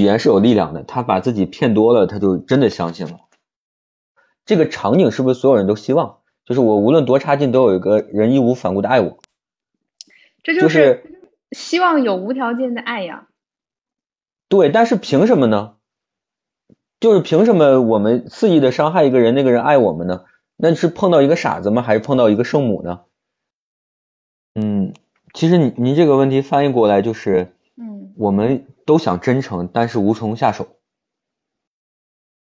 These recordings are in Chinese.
语言是有力量的，他把自己骗多了，他就真的相信了。这个场景是不是所有人都希望？就是我无论多差劲，都有一个人义无反顾的爱我。这就是希望有无条件的爱呀。对，但是凭什么呢？就是凭什么我们肆意的伤害一个人，那个人爱我们呢？那是碰到一个傻子吗？还是碰到一个圣母呢？嗯，其实您您这个问题翻译过来就是，嗯，我们都想真诚，但是无从下手。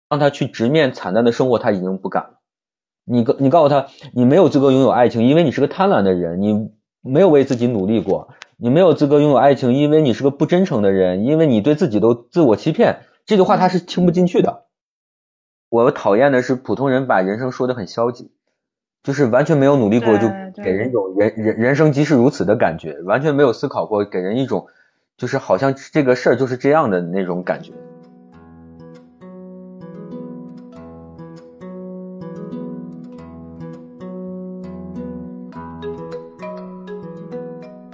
让他去直面惨淡的生活，他已经不敢了。你告你告诉他，你没有资格拥有爱情，因为你是个贪婪的人，你没有为自己努力过。你没有资格拥有爱情，因为你是个不真诚的人，因为你对自己都自我欺骗。这句话他是听不进去的。我讨厌的是普通人把人生说的很消极，就是完全没有努力过就给人一种人人人生即是如此的感觉，完全没有思考过，给人一种就是好像这个事儿就是这样的那种感觉。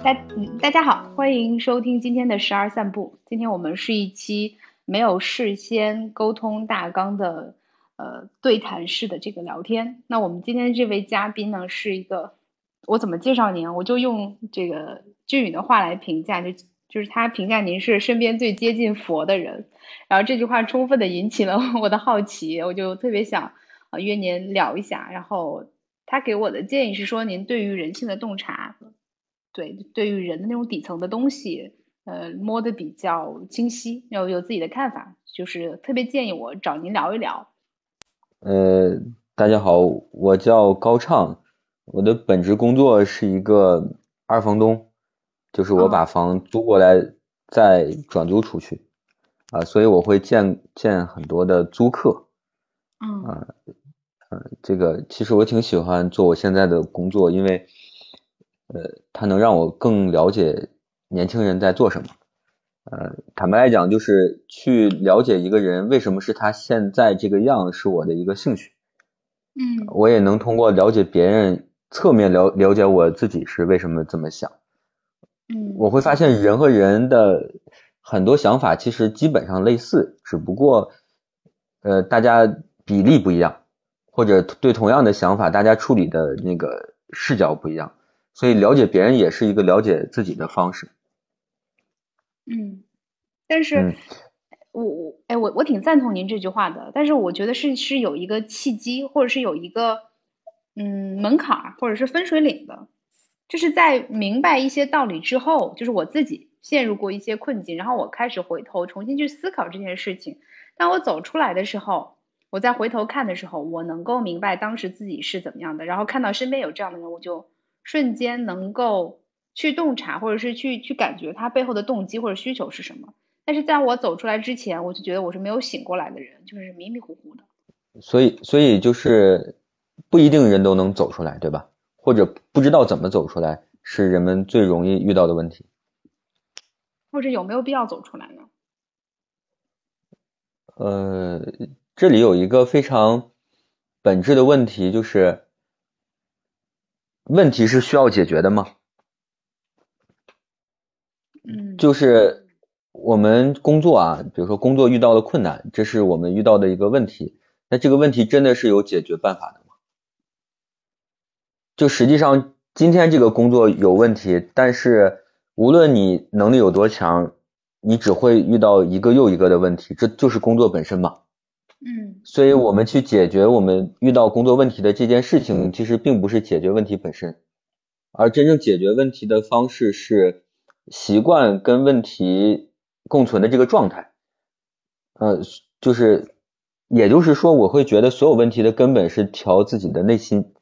大大家好，欢迎收听今天的十二散步。今天我们是一期没有事先沟通大纲的呃对谈式的这个聊天。那我们今天这位嘉宾呢，是一个我怎么介绍您？我就用这个俊宇的话来评价，就就是他评价您是身边最接近佛的人。然后这句话充分的引起了 我的好奇，我就特别想啊约您聊一下。然后他给我的建议是说，您对于人性的洞察。对，对于人的那种底层的东西，呃，摸的比较清晰，有有自己的看法，就是特别建议我找您聊一聊。呃，大家好，我叫高畅，我的本职工作是一个二房东，就是我把房租过来再转租出去，啊，所以我会见见很多的租客。嗯。这个其实我挺喜欢做我现在的工作，因为。呃，它能让我更了解年轻人在做什么。呃，坦白来讲，就是去了解一个人为什么是他现在这个样，是我的一个兴趣。嗯，我也能通过了解别人，侧面了了解我自己是为什么这么想。嗯，我会发现人和人的很多想法其实基本上类似，只不过呃大家比例不一样，或者对同样的想法，大家处理的那个视角不一样。所以了解别人也是一个了解自己的方式。嗯，但是，我我哎我我挺赞同您这句话的，但是我觉得是是有一个契机，或者是有一个嗯门槛，或者是分水岭的，就是在明白一些道理之后，就是我自己陷入过一些困境，然后我开始回头重新去思考这件事情。当我走出来的时候，我再回头看的时候，我能够明白当时自己是怎么样的，然后看到身边有这样的人，我就。瞬间能够去洞察，或者是去去感觉他背后的动机或者需求是什么。但是在我走出来之前，我就觉得我是没有醒过来的人，就是迷迷糊糊的。所以，所以就是不一定人都能走出来，对吧？或者不知道怎么走出来，是人们最容易遇到的问题。或者有没有必要走出来呢？呃，这里有一个非常本质的问题，就是。问题是需要解决的吗？嗯，就是我们工作啊，比如说工作遇到了困难，这是我们遇到的一个问题。那这个问题真的是有解决办法的吗？就实际上今天这个工作有问题，但是无论你能力有多强，你只会遇到一个又一个的问题，这就是工作本身嘛。嗯，所以我们去解决我们遇到工作问题的这件事情，其实并不是解决问题本身，而真正解决问题的方式是习惯跟问题共存的这个状态。呃，就是，也就是说，我会觉得所有问题的根本是调自己的内心，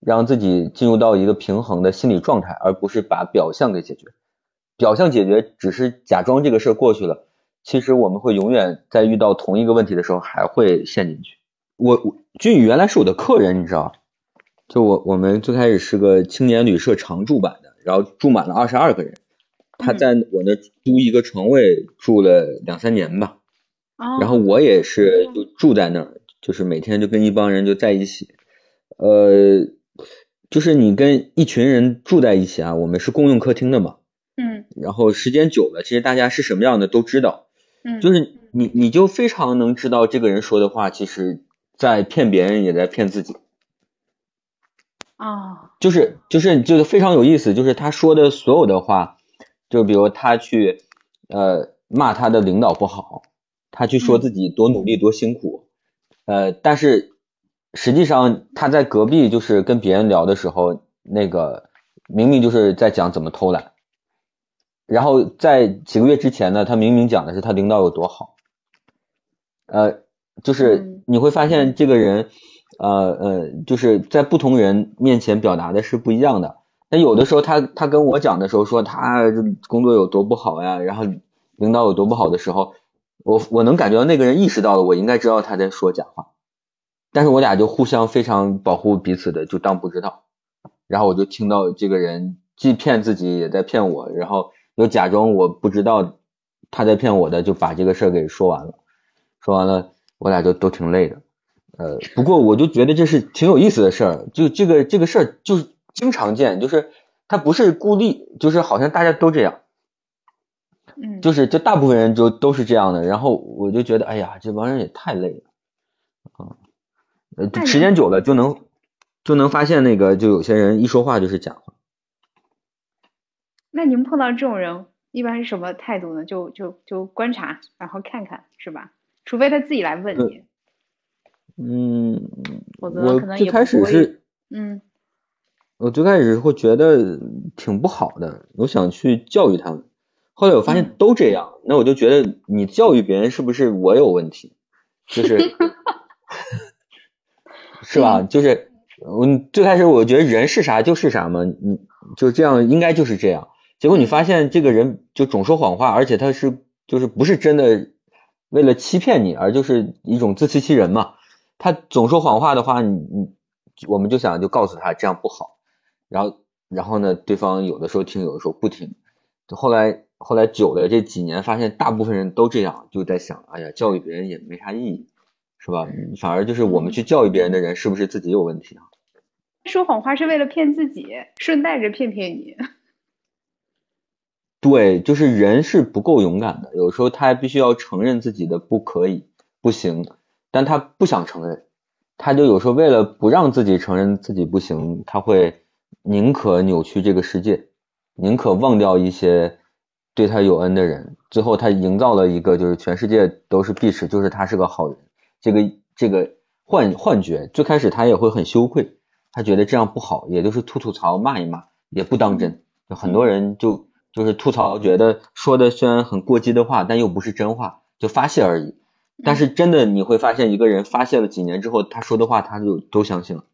让自己进入到一个平衡的心理状态，而不是把表象给解决。表象解决只是假装这个事儿过去了。其实我们会永远在遇到同一个问题的时候还会陷进去。我我俊宇原来是我的客人，你知道？就我我们最开始是个青年旅社常住版的，然后住满了二十二个人。他在我那租一个床位住了两三年吧。然后我也是就住在那儿，就是每天就跟一帮人就在一起。呃，就是你跟一群人住在一起啊，我们是共用客厅的嘛。嗯。然后时间久了，其实大家是什么样的都知道。嗯，就是你你就非常能知道这个人说的话，其实在骗别人，也在骗自己。啊，就是就是就是非常有意思，就是他说的所有的话，就比如他去呃骂他的领导不好，他去说自己多努力多辛苦，呃，但是实际上他在隔壁就是跟别人聊的时候，那个明明就是在讲怎么偷懒，然后在几个月之前呢，他明明讲的是他领导有多好，呃，就是你会发现这个人。呃呃，就是在不同人面前表达的是不一样的。那有的时候他他跟我讲的时候说他工作有多不好呀，然后领导有多不好的时候，我我能感觉到那个人意识到了，我应该知道他在说假话，但是我俩就互相非常保护彼此的，就当不知道。然后我就听到这个人既骗自己也在骗我，然后又假装我不知道他在骗我的，就把这个事儿给说完了。说完了，我俩就都挺累的。呃，不过我就觉得这是挺有意思的事儿，就这个这个事儿就是经常见，就是他不是孤立，就是好像大家都这样，嗯，就是就大部分人就都是这样的，然后我就觉得，哎呀，这帮人也太累了，啊，呃，时间久了就能就能发现那个，就有些人一说话就是假话。那你们碰到这种人，一般是什么态度呢？就就就观察，然后看看，是吧？除非他自己来问你。嗯，我最开始是，嗯，我最开始会觉得挺不好的，我想去教育他们。后来我发现都这样，那我就觉得你教育别人是不是我有问题？就是，是吧？就是我最开始我觉得人是啥就是啥嘛，你就这样应该就是这样。结果你发现这个人就总说谎话，而且他是就是不是真的为了欺骗你，而就是一种自欺欺人嘛。他总说谎话的话，你你我们就想就告诉他这样不好，然后然后呢，对方有的时候听，有的时候不听，后来后来久了这几年，发现大部分人都这样，就在想，哎呀，教育别人也没啥意义，是吧？反而就是我们去教育别人的人，是不是自己有问题啊？说谎话是为了骗自己，顺带着骗骗你。对，就是人是不够勇敢的，有时候他还必须要承认自己的不可以、不行。但他不想承认，他就有时候为了不让自己承认自己不行，他会宁可扭曲这个世界，宁可忘掉一些对他有恩的人，最后他营造了一个就是全世界都是必齿，就是他是个好人，这个这个幻幻觉。最开始他也会很羞愧，他觉得这样不好，也就是吐吐槽骂一骂，也不当真。就很多人就就是吐槽，觉得说的虽然很过激的话，但又不是真话，就发泄而已。但是真的你会发现，一个人发泄了几年之后，他说的话他就都相信了。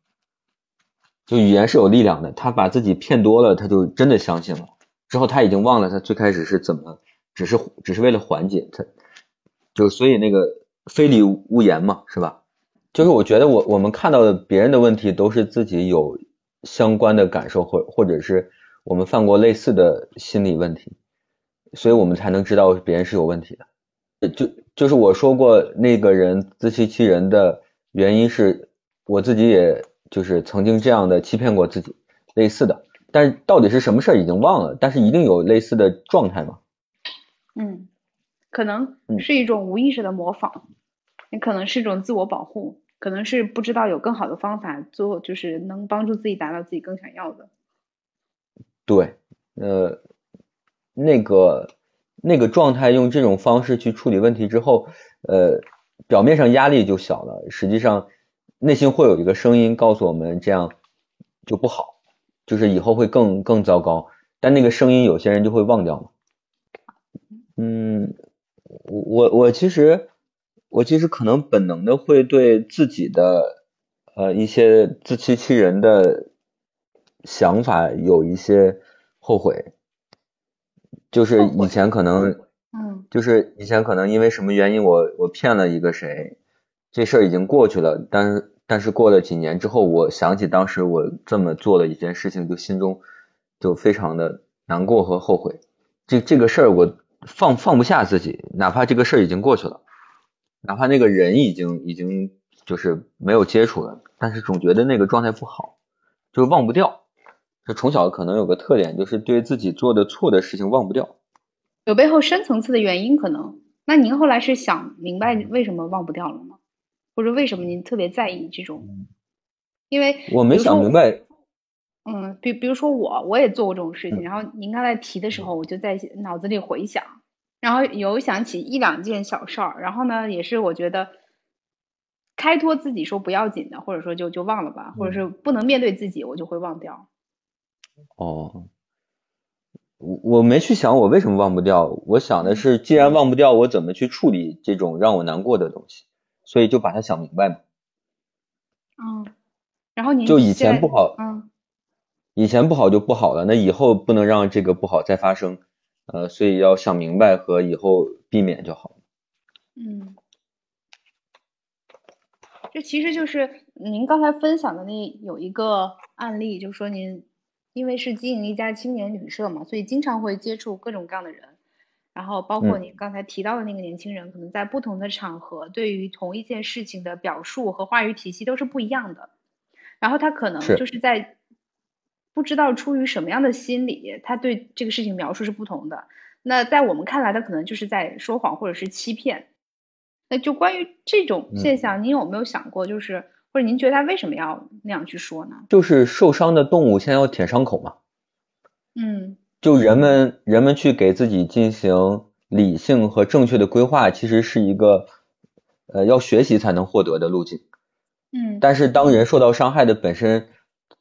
就语言是有力量的，他把自己骗多了，他就真的相信了。之后他已经忘了他最开始是怎么，只是只是为了缓解他，就所以那个非礼勿言嘛，是吧？就是我觉得我我们看到的别人的问题，都是自己有相关的感受，或或者是我们犯过类似的心理问题，所以我们才能知道别人是有问题的。就就是我说过那个人自欺欺人的原因是，我自己也就是曾经这样的欺骗过自己，类似的，但是到底是什么事儿已经忘了，但是一定有类似的状态嘛？嗯，可能是一种无意识的模仿，也可能是一种自我保护，可能是不知道有更好的方法做，就是能帮助自己达到自己更想要的。对，呃，那个。那个状态用这种方式去处理问题之后，呃，表面上压力就小了，实际上内心会有一个声音告诉我们这样就不好，就是以后会更更糟糕。但那个声音有些人就会忘掉嘛。嗯，我我我其实我其实可能本能的会对自己的呃一些自欺欺人的想法有一些后悔。就是以前可能，嗯，就是以前可能因为什么原因，我我骗了一个谁，这事儿已经过去了，但是但是过了几年之后，我想起当时我这么做的一件事情，就心中就非常的难过和后悔。这这个事儿我放放不下自己，哪怕这个事儿已经过去了，哪怕那个人已经已经就是没有接触了，但是总觉得那个状态不好，就是忘不掉。就从小可能有个特点，就是对自己做的错的事情忘不掉。有背后深层次的原因，可能那您后来是想明白为什么忘不掉了吗？或者为什么您特别在意这种？因为我没想明白。嗯，比比如说我，我也做过这种事情。然后您刚才提的时候，我就在脑子里回想，然后有想起一两件小事儿。然后呢，也是我觉得开脱自己说不要紧的，或者说就就忘了吧，或者是不能面对自己，我就会忘掉。哦，我我没去想我为什么忘不掉，我想的是既然忘不掉，我怎么去处理这种让我难过的东西，所以就把它想明白嘛。嗯，然后您就以前不好，嗯。以前不好就不好了，那以后不能让这个不好再发生，呃，所以要想明白和以后避免就好。嗯，这其实就是您刚才分享的那有一个案例，就是说您因为是经营一家青年旅社嘛，所以经常会接触各种各样的人，然后包括您刚才提到的那个年轻人，可能在不同的场合对于同一件事情的表述和话语体系都是不一样的，然后他可能就是在。不知道出于什么样的心理，他对这个事情描述是不同的。那在我们看来，他可能就是在说谎或者是欺骗。那就关于这种现象，您有没有想过，就是或者您觉得他为什么要那样去说呢？就是受伤的动物先要舔伤口嘛。嗯。就人们人们去给自己进行理性和正确的规划，其实是一个呃要学习才能获得的路径。嗯。但是当人受到伤害的本身。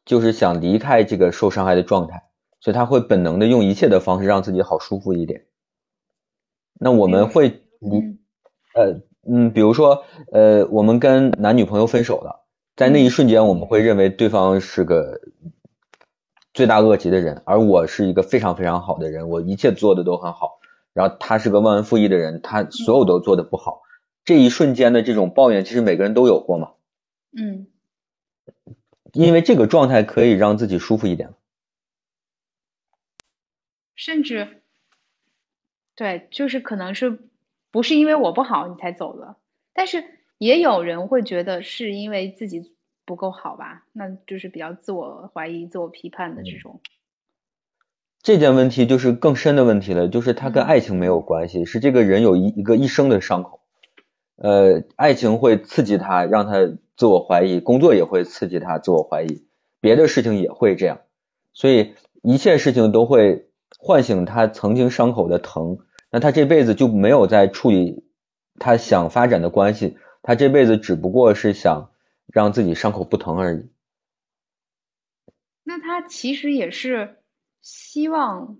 就是想离开这个受伤害的状态，所以他会本能的用一切的方式让自己好舒服一点。那我们会，嗯，呃，嗯，比如说，呃，我们跟男女朋友分手了，在那一瞬间，我们会认为对方是个罪大恶极的人，而我是一个非常非常好的人，我一切做的都很好。然后他是个忘恩负义的人，他所有都做的不好。这一瞬间的这种抱怨，其实每个人都有过嘛。嗯。因为这个状态可以让自己舒服一点，甚至，对，就是可能是不是因为我不好你才走了，但是也有人会觉得是因为自己不够好吧，那就是比较自我怀疑、自我批判的这种。这件问题就是更深的问题了，就是它跟爱情没有关系，是这个人有一一个一生的伤口，呃，爱情会刺激他，让他。自我怀疑，工作也会刺激他自我怀疑，别的事情也会这样，所以一切事情都会唤醒他曾经伤口的疼，那他这辈子就没有在处理他想发展的关系，他这辈子只不过是想让自己伤口不疼而已。那他其实也是希望。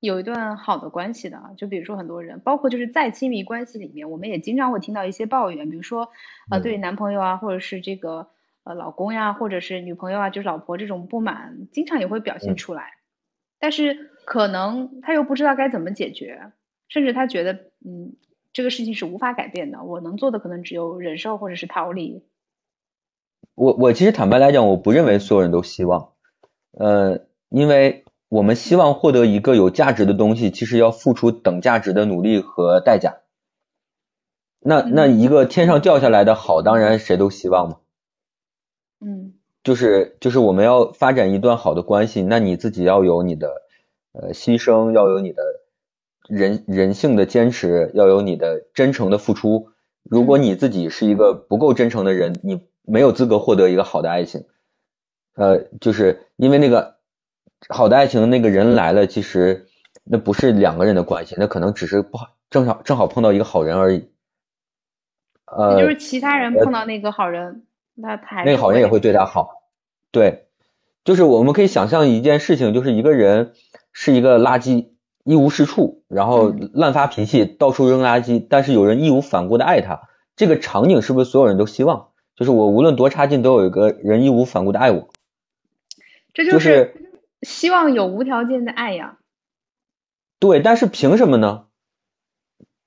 有一段好的关系的，就比如说很多人，包括就是在亲密关系里面，我们也经常会听到一些抱怨，比如说呃对男朋友啊，或者是这个呃老公呀，或者是女朋友啊，就是老婆这种不满，经常也会表现出来。但是可能他又不知道该怎么解决，甚至他觉得嗯这个事情是无法改变的，我能做的可能只有忍受或者是逃离。我我其实坦白来讲，我不认为所有人都希望，呃，因为。我们希望获得一个有价值的东西，其实要付出等价值的努力和代价。那那一个天上掉下来的好，当然谁都希望嘛。嗯，就是就是我们要发展一段好的关系，那你自己要有你的呃牺牲，要有你的人人性的坚持，要有你的真诚的付出。如果你自己是一个不够真诚的人，你没有资格获得一个好的爱情。呃，就是因为那个。好的爱情，那个人来了，其实那不是两个人的关系，那可能只是不好，正好正好碰到一个好人而已。呃，就是其他人碰到那个好人，那他那个好人也会对他好。对，就是我们可以想象一件事情，就是一个人是一个垃圾，一无是处，然后乱发脾气，到处扔垃圾，但是有人义无反顾的爱他，这个场景是不是所有人都希望？就是我无论多差劲，都有一个人义无反顾的爱我。这就是。希望有无条件的爱呀，对，但是凭什么呢？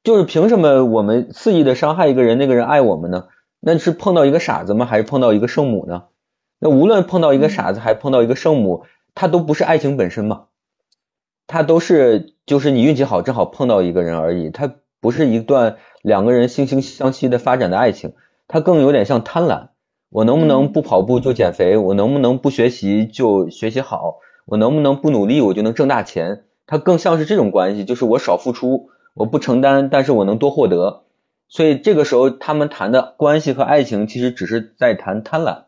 就是凭什么我们肆意的伤害一个人，那个人爱我们呢？那是碰到一个傻子吗？还是碰到一个圣母呢？那无论碰到一个傻子，还碰到一个圣母，他都不是爱情本身嘛？他都是就是你运气好，正好碰到一个人而已。他不是一段两个人惺惺相惜的发展的爱情，他更有点像贪婪。我能不能不跑步就减肥？我能不能不学习就学习好？我能不能不努力，我就能挣大钱？它更像是这种关系，就是我少付出，我不承担，但是我能多获得。所以这个时候他们谈的关系和爱情，其实只是在谈贪婪。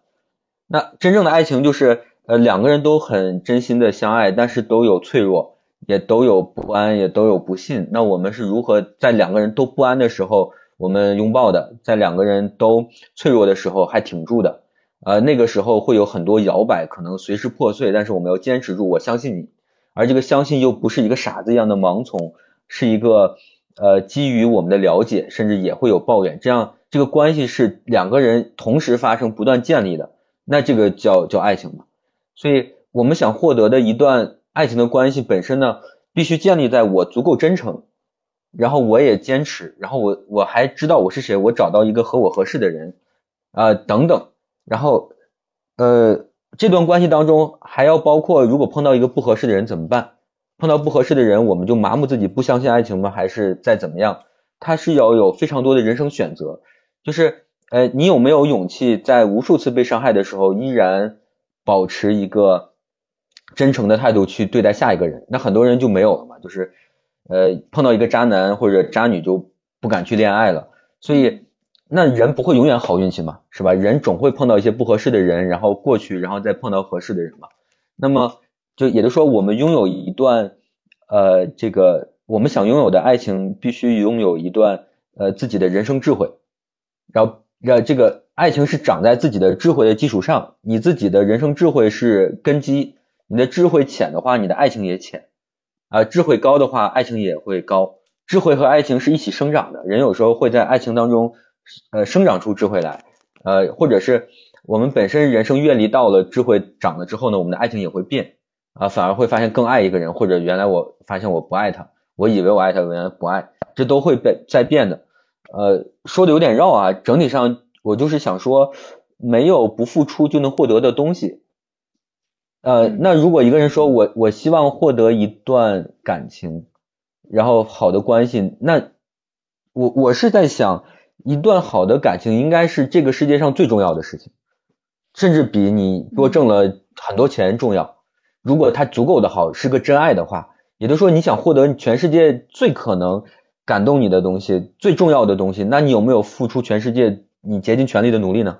那真正的爱情就是呃两个人都很真心的相爱，但是都有脆弱，也都有不安，也都有不信。那我们是如何在两个人都不安的时候，我们拥抱的，在两个人都脆弱的时候还挺住的？呃，那个时候会有很多摇摆，可能随时破碎，但是我们要坚持住。我相信你，而这个相信又不是一个傻子一样的盲从，是一个呃基于我们的了解，甚至也会有抱怨，这样这个关系是两个人同时发生、不断建立的，那这个叫叫爱情嘛。所以我们想获得的一段爱情的关系本身呢，必须建立在我足够真诚，然后我也坚持，然后我我还知道我是谁，我找到一个和我合适的人啊等等。然后，呃，这段关系当中还要包括，如果碰到一个不合适的人怎么办？碰到不合适的人，我们就麻木自己不相信爱情吗？还是再怎么样？他是要有非常多的人生选择，就是，呃，你有没有勇气在无数次被伤害的时候，依然保持一个真诚的态度去对待下一个人？那很多人就没有了嘛，就是，呃，碰到一个渣男或者渣女就不敢去恋爱了，所以。那人不会永远好运气嘛，是吧？人总会碰到一些不合适的人，然后过去，然后再碰到合适的人嘛。那么，就也就是说，我们拥有一段呃，这个我们想拥有的爱情，必须拥有一段呃自己的人生智慧。然后，让这个爱情是长在自己的智慧的基础上，你自己的人生智慧是根基。你的智慧浅的话，你的爱情也浅啊；智慧高的话，爱情也会高。智慧和爱情是一起生长的，人有时候会在爱情当中。呃，生长出智慧来，呃，或者是我们本身人生阅历到了智慧长了之后呢，我们的爱情也会变啊，反而会发现更爱一个人，或者原来我发现我不爱他，我以为我爱他，原来不爱，这都会被在变的。呃，说的有点绕啊，整体上我就是想说，没有不付出就能获得的东西。呃，那如果一个人说我我希望获得一段感情，然后好的关系，那我我是在想。一段好的感情应该是这个世界上最重要的事情，甚至比你多挣了很多钱重要。如果他足够的好，是个真爱的话，也就是说你想获得全世界最可能感动你的东西、最重要的东西，那你有没有付出全世界你竭尽全力的努力呢？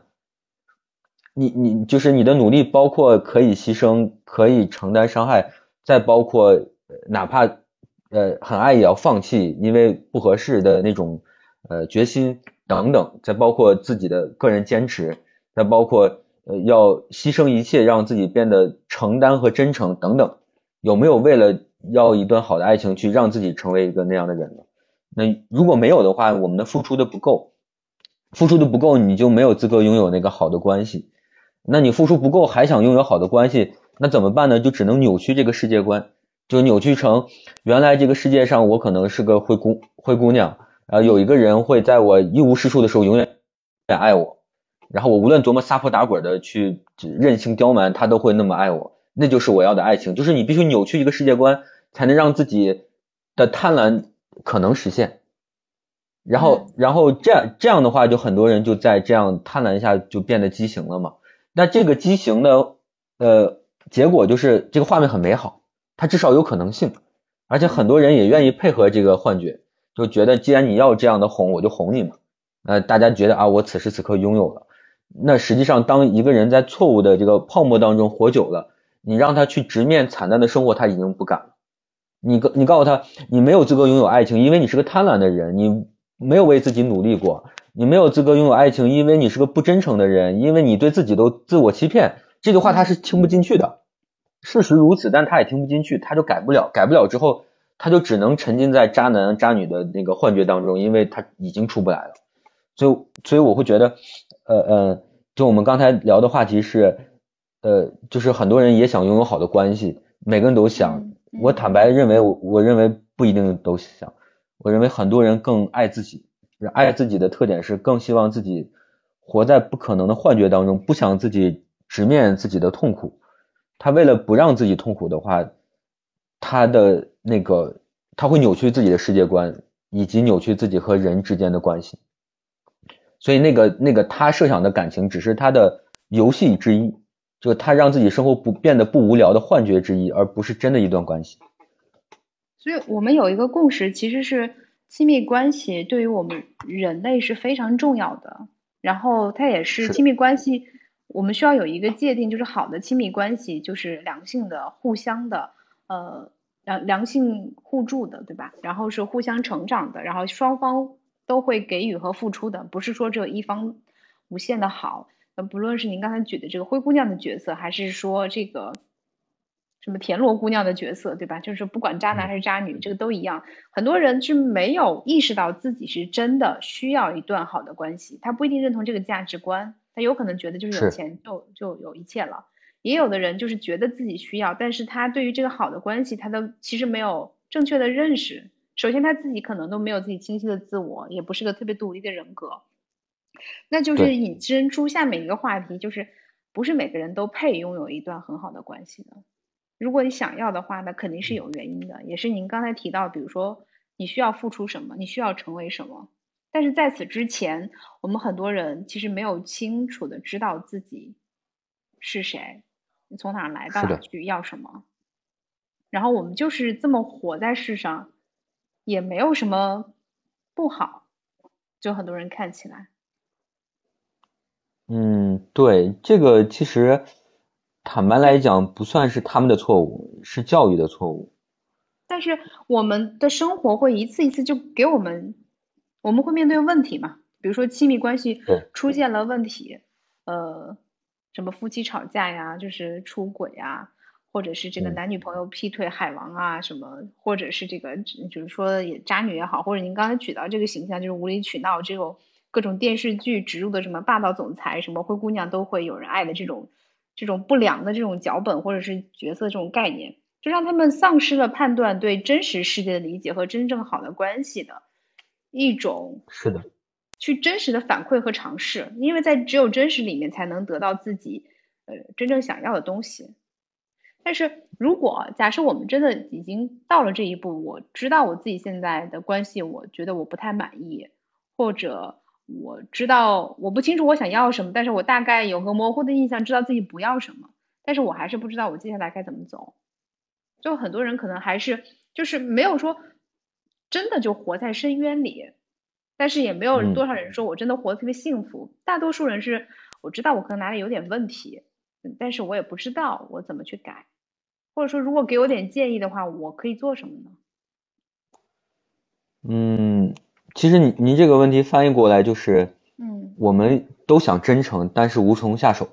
你你就是你的努力包括可以牺牲、可以承担伤害，再包括哪怕呃很爱也要放弃，因为不合适的那种。呃，决心等等，再包括自己的个人坚持，再包括呃要牺牲一切让自己变得承担和真诚等等，有没有为了要一段好的爱情去让自己成为一个那样的人呢？那如果没有的话，我们的付出的不够，付出的不够，你就没有资格拥有那个好的关系。那你付出不够还想拥有好的关系，那怎么办呢？就只能扭曲这个世界观，就扭曲成原来这个世界上我可能是个灰姑灰姑娘。然后有一个人会在我一无是处的时候永远爱我，然后我无论多么撒泼打滚的去任性刁蛮，他都会那么爱我，那就是我要的爱情。就是你必须扭曲一个世界观，才能让自己的贪婪可能实现。然后，然后这样这样的话，就很多人就在这样贪婪下就变得畸形了嘛。那这个畸形的呃结果就是这个画面很美好，它至少有可能性，而且很多人也愿意配合这个幻觉。就觉得既然你要这样的哄，我就哄你嘛。呃，大家觉得啊，我此时此刻拥有了。那实际上，当一个人在错误的这个泡沫当中活久了，你让他去直面惨淡的生活，他已经不敢了。你告你告诉他，你没有资格拥有爱情，因为你是个贪婪的人，你没有为自己努力过。你没有资格拥有爱情，因为你是个不真诚的人，因为你对自己都自我欺骗。这句话他是听不进去的。事实如此，但他也听不进去，他就改不了，改不了之后。他就只能沉浸在渣男渣女的那个幻觉当中，因为他已经出不来了。所以，所以我会觉得，呃呃，就我们刚才聊的话题是，呃，就是很多人也想拥有好的关系，每个人都想。我坦白认为，我我认为不一定都想。我认为很多人更爱自己，爱自己的特点是更希望自己活在不可能的幻觉当中，不想自己直面自己的痛苦。他为了不让自己痛苦的话。他的那个，他会扭曲自己的世界观，以及扭曲自己和人之间的关系，所以那个那个他设想的感情只是他的游戏之一，就他让自己生活不变得不无聊的幻觉之一，而不是真的一段关系。所以我们有一个共识，其实是亲密关系对于我们人类是非常重要的，然后它也是亲密关系，我们需要有一个界定，就是好的亲密关系就是良性的、互相的，呃，良良性互助的，对吧？然后是互相成长的，然后双方都会给予和付出的，不是说只有一方无限的好。那不论是您刚才举的这个灰姑娘的角色，还是说这个。什么田螺姑娘的角色，对吧？就是不管渣男还是渣女，这个都一样。很多人是没有意识到自己是真的需要一段好的关系，他不一定认同这个价值观，他有可能觉得就是有钱就就有一切了。也有的人就是觉得自己需要，但是他对于这个好的关系，他都其实没有正确的认识。首先他自己可能都没有自己清晰的自我，也不是个特别独立的人格。那就是引申出下面一个话题，就是不是每个人都配拥有一段很好的关系的。如果你想要的话，那肯定是有原因的，也是您刚才提到，比如说你需要付出什么，你需要成为什么。但是在此之前，我们很多人其实没有清楚的知道自己是谁，你从哪来到哪去，要什么。然后我们就是这么活在世上，也没有什么不好，就很多人看起来。嗯，对，这个其实。坦白来讲，不算是他们的错误，是教育的错误。但是我们的生活会一次一次就给我们，我们会面对问题嘛？比如说亲密关系出现了问题，呃，什么夫妻吵架呀，就是出轨啊，或者是这个男女朋友劈腿、海王啊什么，或者是这个就是说也渣女也好，或者您刚才举到这个形象就是无理取闹这种各种电视剧植入的什么霸道总裁、什么灰姑娘都会有人爱的这种。这种不良的这种脚本或者是角色这种概念，就让他们丧失了判断对真实世界的理解和真正好的关系的一种是的，去真实的反馈和尝试，因为在只有真实里面才能得到自己呃真正想要的东西。但是如果假设我们真的已经到了这一步，我知道我自己现在的关系，我觉得我不太满意，或者。我知道我不清楚我想要什么，但是我大概有个模糊的印象，知道自己不要什么，但是我还是不知道我接下来该怎么走。就很多人可能还是就是没有说真的就活在深渊里，但是也没有多少人说我真的活得特别幸福。大多数人是我知道我可能哪里有点问题，但是我也不知道我怎么去改，或者说如果给我点建议的话，我可以做什么呢？嗯。其实您您这个问题翻译过来就是，嗯，我们都想真诚，但是无从下手。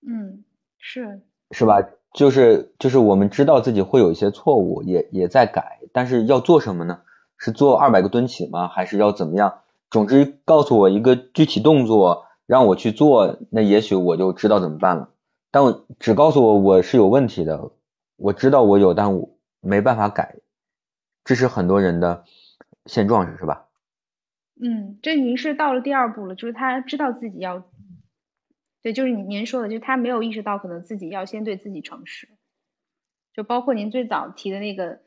嗯，是是吧？就是就是我们知道自己会有一些错误，也也在改，但是要做什么呢？是做二百个蹲起吗？还是要怎么样？总之告诉我一个具体动作，让我去做，那也许我就知道怎么办了。但我只告诉我我是有问题的，我知道我有，但我没办法改，这是很多人的。现状是吧？嗯，这您是到了第二步了，就是他知道自己要，对，就是您您说的，就是他没有意识到可能自己要先对自己诚实，就包括您最早提的那个，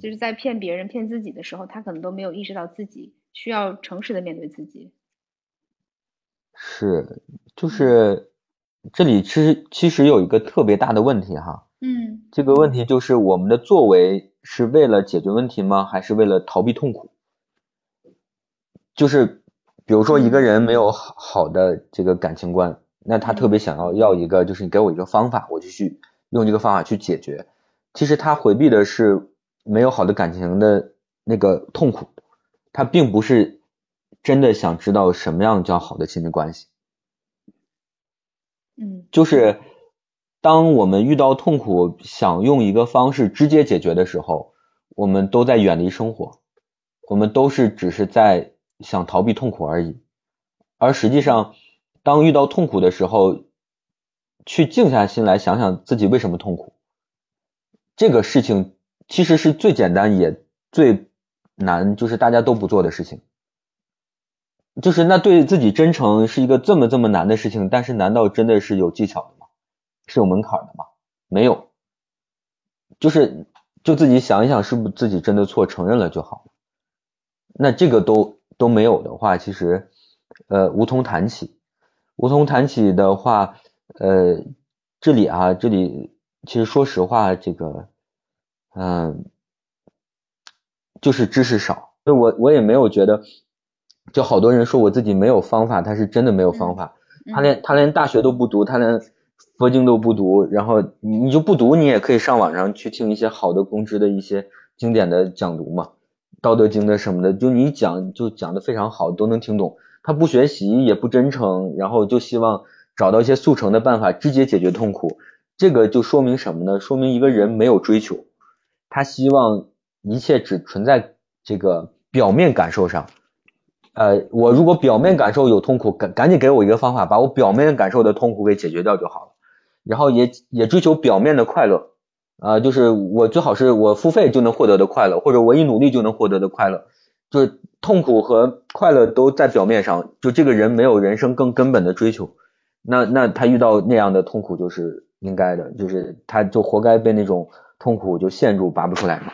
就是在骗别人、骗自己的时候，他可能都没有意识到自己需要诚实的面对自己。是，就是这里其实其实有一个特别大的问题哈，嗯，这个问题就是我们的作为是为了解决问题吗？还是为了逃避痛苦？就是，比如说一个人没有好好的这个感情观，那他特别想要要一个，就是你给我一个方法，我就去用这个方法去解决。其实他回避的是没有好的感情的那个痛苦，他并不是真的想知道什么样叫好的亲密关系。嗯，就是当我们遇到痛苦，想用一个方式直接解决的时候，我们都在远离生活，我们都是只是在。想逃避痛苦而已，而实际上，当遇到痛苦的时候，去静下心来想想自己为什么痛苦，这个事情其实是最简单也最难，就是大家都不做的事情。就是那对自己真诚是一个这么这么难的事情，但是难道真的是有技巧的吗？是有门槛的吗？没有，就是就自己想一想，是不是自己真的错，承认了就好了。那这个都。都没有的话，其实呃无从谈起。无从谈起的话，呃这里啊这里其实说实话，这个嗯就是知识少，所以我我也没有觉得，就好多人说我自己没有方法，他是真的没有方法，他连他连大学都不读，他连佛经都不读，然后你你就不读，你也可以上网上去听一些好的公知的一些经典的讲读嘛，道德经的什么的，就你讲就讲的非常好，都能听懂。他不学习也不真诚，然后就希望找到一些速成的办法，直接解决痛苦。这个就说明什么呢？说明一个人没有追求，他希望一切只存在这个表面感受上。呃，我如果表面感受有痛苦，赶赶紧给我一个方法，把我表面感受的痛苦给解决掉就好了。然后也也追求表面的快乐，啊，就是我最好是我付费就能获得的快乐，或者我一努力就能获得的快乐。就是痛苦和快乐都在表面上，就这个人没有人生更根本的追求，那那他遇到那样的痛苦就是。应该的，就是他就活该被那种痛苦就陷住，拔不出来嘛。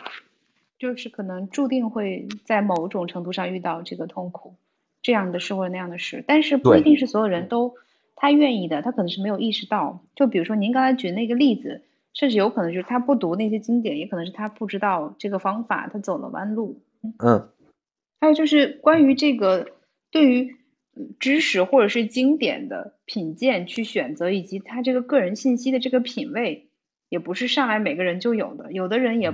就是可能注定会在某种程度上遇到这个痛苦，这样的事或者那样的事，但是不一定是所有人都他愿意的，他可能是没有意识到。就比如说您刚才举那个例子，甚至有可能就是他不读那些经典，也可能是他不知道这个方法，他走了弯路。嗯。还有就是关于这个对于。知识或者是经典的品鉴去选择，以及他这个个人信息的这个品味，也不是上来每个人就有的。有的人也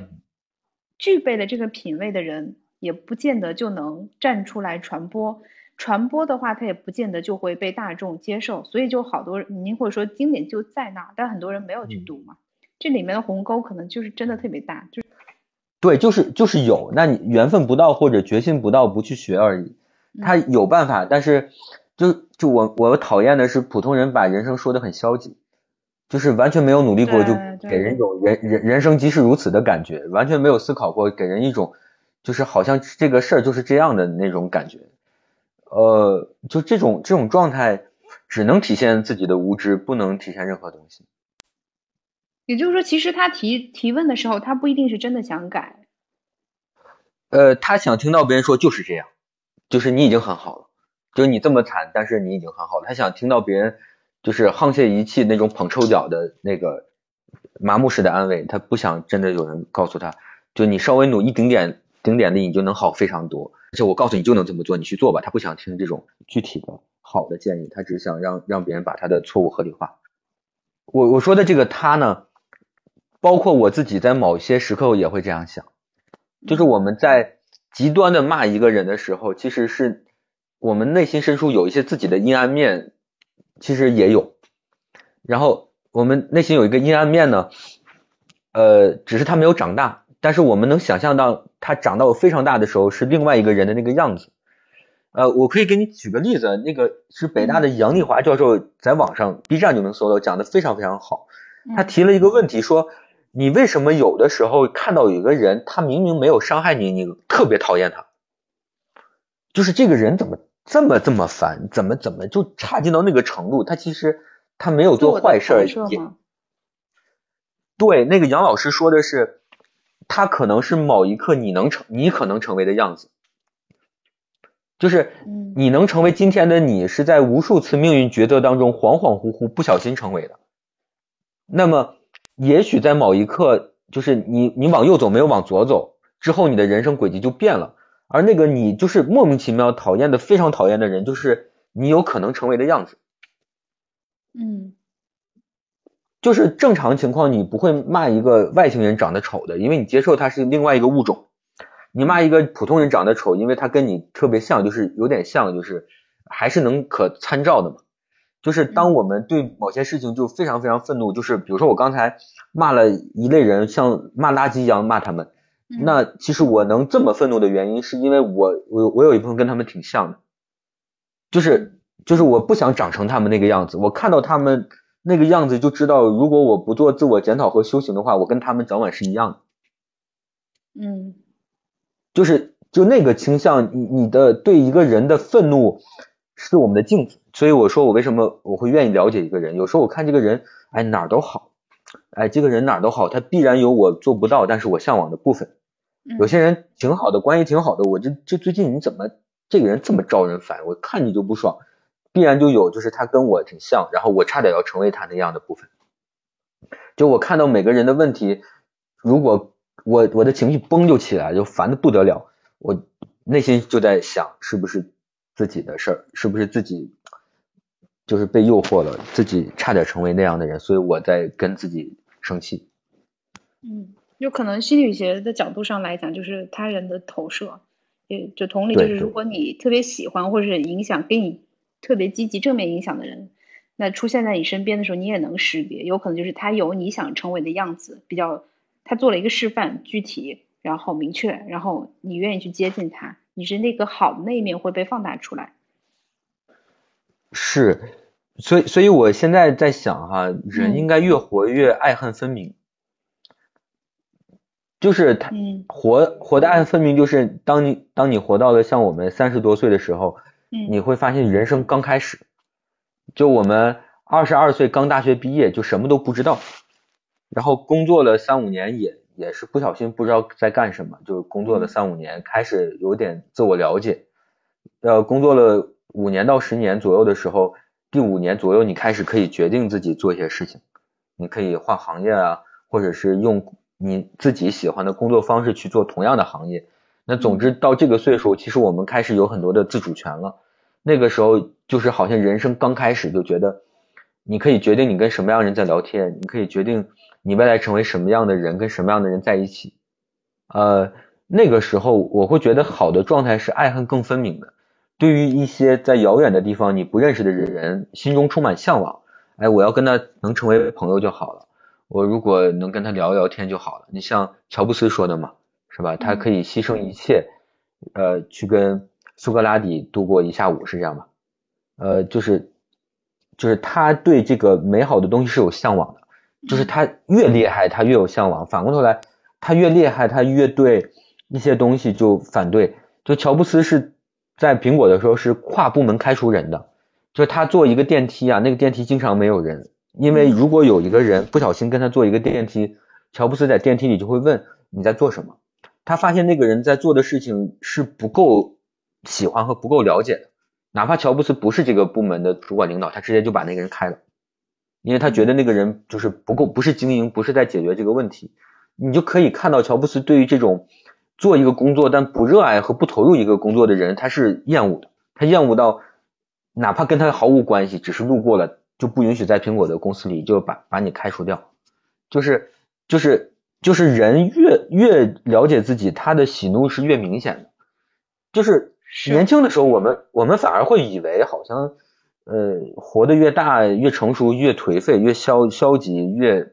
具备了这个品味的人，也不见得就能站出来传播。传播的话，他也不见得就会被大众接受。所以就好多人您或者说经典就在那，但很多人没有去读嘛。这里面的鸿沟可能就是真的特别大。就是对，就是就是有，那你缘分不到或者决心不到，不去学而已。他有办法，但是就就我我讨厌的是普通人把人生说的很消极，就是完全没有努力过，就给人一种人人人生即是如此的感觉，完全没有思考过，给人一种就是好像这个事儿就是这样的那种感觉。呃，就这种这种状态，只能体现自己的无知，不能体现任何东西。也就是说，其实他提提问的时候，他不一定是真的想改。呃，他想听到别人说就是这样。就是你已经很好了，就是你这么惨，但是你已经很好了。他想听到别人就是沆瀣一气那种捧臭脚的那个麻木式的安慰，他不想真的有人告诉他，就你稍微努一丁点、丁点力，你就能好非常多。而且我告诉你就能这么做，你去做吧。他不想听这种具体的好的建议，他只想让让别人把他的错误合理化。我我说的这个他呢，包括我自己在某些时刻也会这样想，就是我们在。极端的骂一个人的时候，其实是我们内心深处有一些自己的阴暗面，其实也有。然后我们内心有一个阴暗面呢，呃，只是他没有长大，但是我们能想象到他长到非常大的时候是另外一个人的那个样子。呃，我可以给你举个例子，那个是北大的杨丽华教授在网上 B 站就能搜到，讲的非常非常好。他提了一个问题说。你为什么有的时候看到有个人，他明明没有伤害你，你特别讨厌他？就是这个人怎么这么这么烦？怎么怎么就差劲到那个程度？他其实他没有做坏事儿对。那个杨老师说的是，他可能是某一刻你能成，你可能成为的样子，就是你能成为今天的你，是在无数次命运抉择当中恍恍惚惚不小心成为的。那么。也许在某一刻，就是你你往右走没有往左走之后，你的人生轨迹就变了。而那个你就是莫名其妙讨厌的非常讨厌的人，就是你有可能成为的样子。嗯，就是正常情况，你不会骂一个外星人长得丑的，因为你接受他是另外一个物种。你骂一个普通人长得丑，因为他跟你特别像，就是有点像，就是还是能可参照的嘛。就是当我们对某些事情就非常非常愤怒，就是比如说我刚才骂了一类人，像骂垃圾一样骂他们，那其实我能这么愤怒的原因，是因为我我我有一部分跟他们挺像的，就是就是我不想长成他们那个样子，我看到他们那个样子就知道，如果我不做自我检讨和修行的话，我跟他们早晚是一样的。嗯，就是就那个倾向，你你的对一个人的愤怒是我们的镜子。所以我说我为什么我会愿意了解一个人？有时候我看这个人，哎哪儿都好，哎这个人哪儿都好，他必然有我做不到，但是我向往的部分。有些人挺好的，关系挺好的，我这这最近你怎么这个人这么招人烦？我看你就不爽，必然就有就是他跟我挺像，然后我差点要成为他那样的部分。就我看到每个人的问题，如果我我的情绪崩就起来，就烦的不得了，我内心就在想，是不是自己的事儿，是不是自己就是被诱惑了，自己差点成为那样的人，所以我在跟自己生气。嗯，有可能心理学的角度上来讲，就是他人的投射，也就同理，就是如果你特别喜欢或者是影响给你特别积极正面影响的人，那出现在你身边的时候，你也能识别，有可能就是他有你想成为的样子，比较。他做了一个示范，具体，然后明确，然后你愿意去接近他，你是那个好的那一面会被放大出来。是，所以，所以我现在在想哈，人应该越活越爱恨分明。就是他活活的爱恨分明，就是当你当你活到了像我们三十多岁的时候，你会发现人生刚开始，就我们二十二岁刚大学毕业，就什么都不知道。然后工作了三五年，也也是不小心不知道在干什么，就是工作了三五年，开始有点自我了解。呃，工作了五年到十年左右的时候，第五年左右你开始可以决定自己做一些事情，你可以换行业啊，或者是用你自己喜欢的工作方式去做同样的行业。那总之到这个岁数，其实我们开始有很多的自主权了。那个时候就是好像人生刚开始，就觉得你可以决定你跟什么样人在聊天，你可以决定。你未来成为什么样的人，跟什么样的人在一起？呃，那个时候我会觉得好的状态是爱恨更分明的。对于一些在遥远的地方你不认识的人，心中充满向往。哎，我要跟他能成为朋友就好了。我如果能跟他聊聊天就好了。你像乔布斯说的嘛，是吧？他可以牺牲一切，呃，去跟苏格拉底度过一下午，是这样吧？呃，就是就是他对这个美好的东西是有向往的。就是他越厉害，他越有向往。反过头来，他越厉害，他越对一些东西就反对。就乔布斯是在苹果的时候是跨部门开除人的，就他坐一个电梯啊，那个电梯经常没有人，因为如果有一个人不小心跟他坐一个电梯，乔布斯在电梯里就会问你在做什么。他发现那个人在做的事情是不够喜欢和不够了解的，哪怕乔布斯不是这个部门的主管领导，他直接就把那个人开了。因为他觉得那个人就是不够，不是经营，不是在解决这个问题。你就可以看到乔布斯对于这种做一个工作但不热爱和不投入一个工作的人，他是厌恶的。他厌恶到哪怕跟他毫无关系，只是路过了，就不允许在苹果的公司里就把把你开除掉。就是就是就是人越越了解自己，他的喜怒是越明显的。就是年轻的时候，我们我们反而会以为好像。呃，活得越大越成熟，越颓废，越消消极，越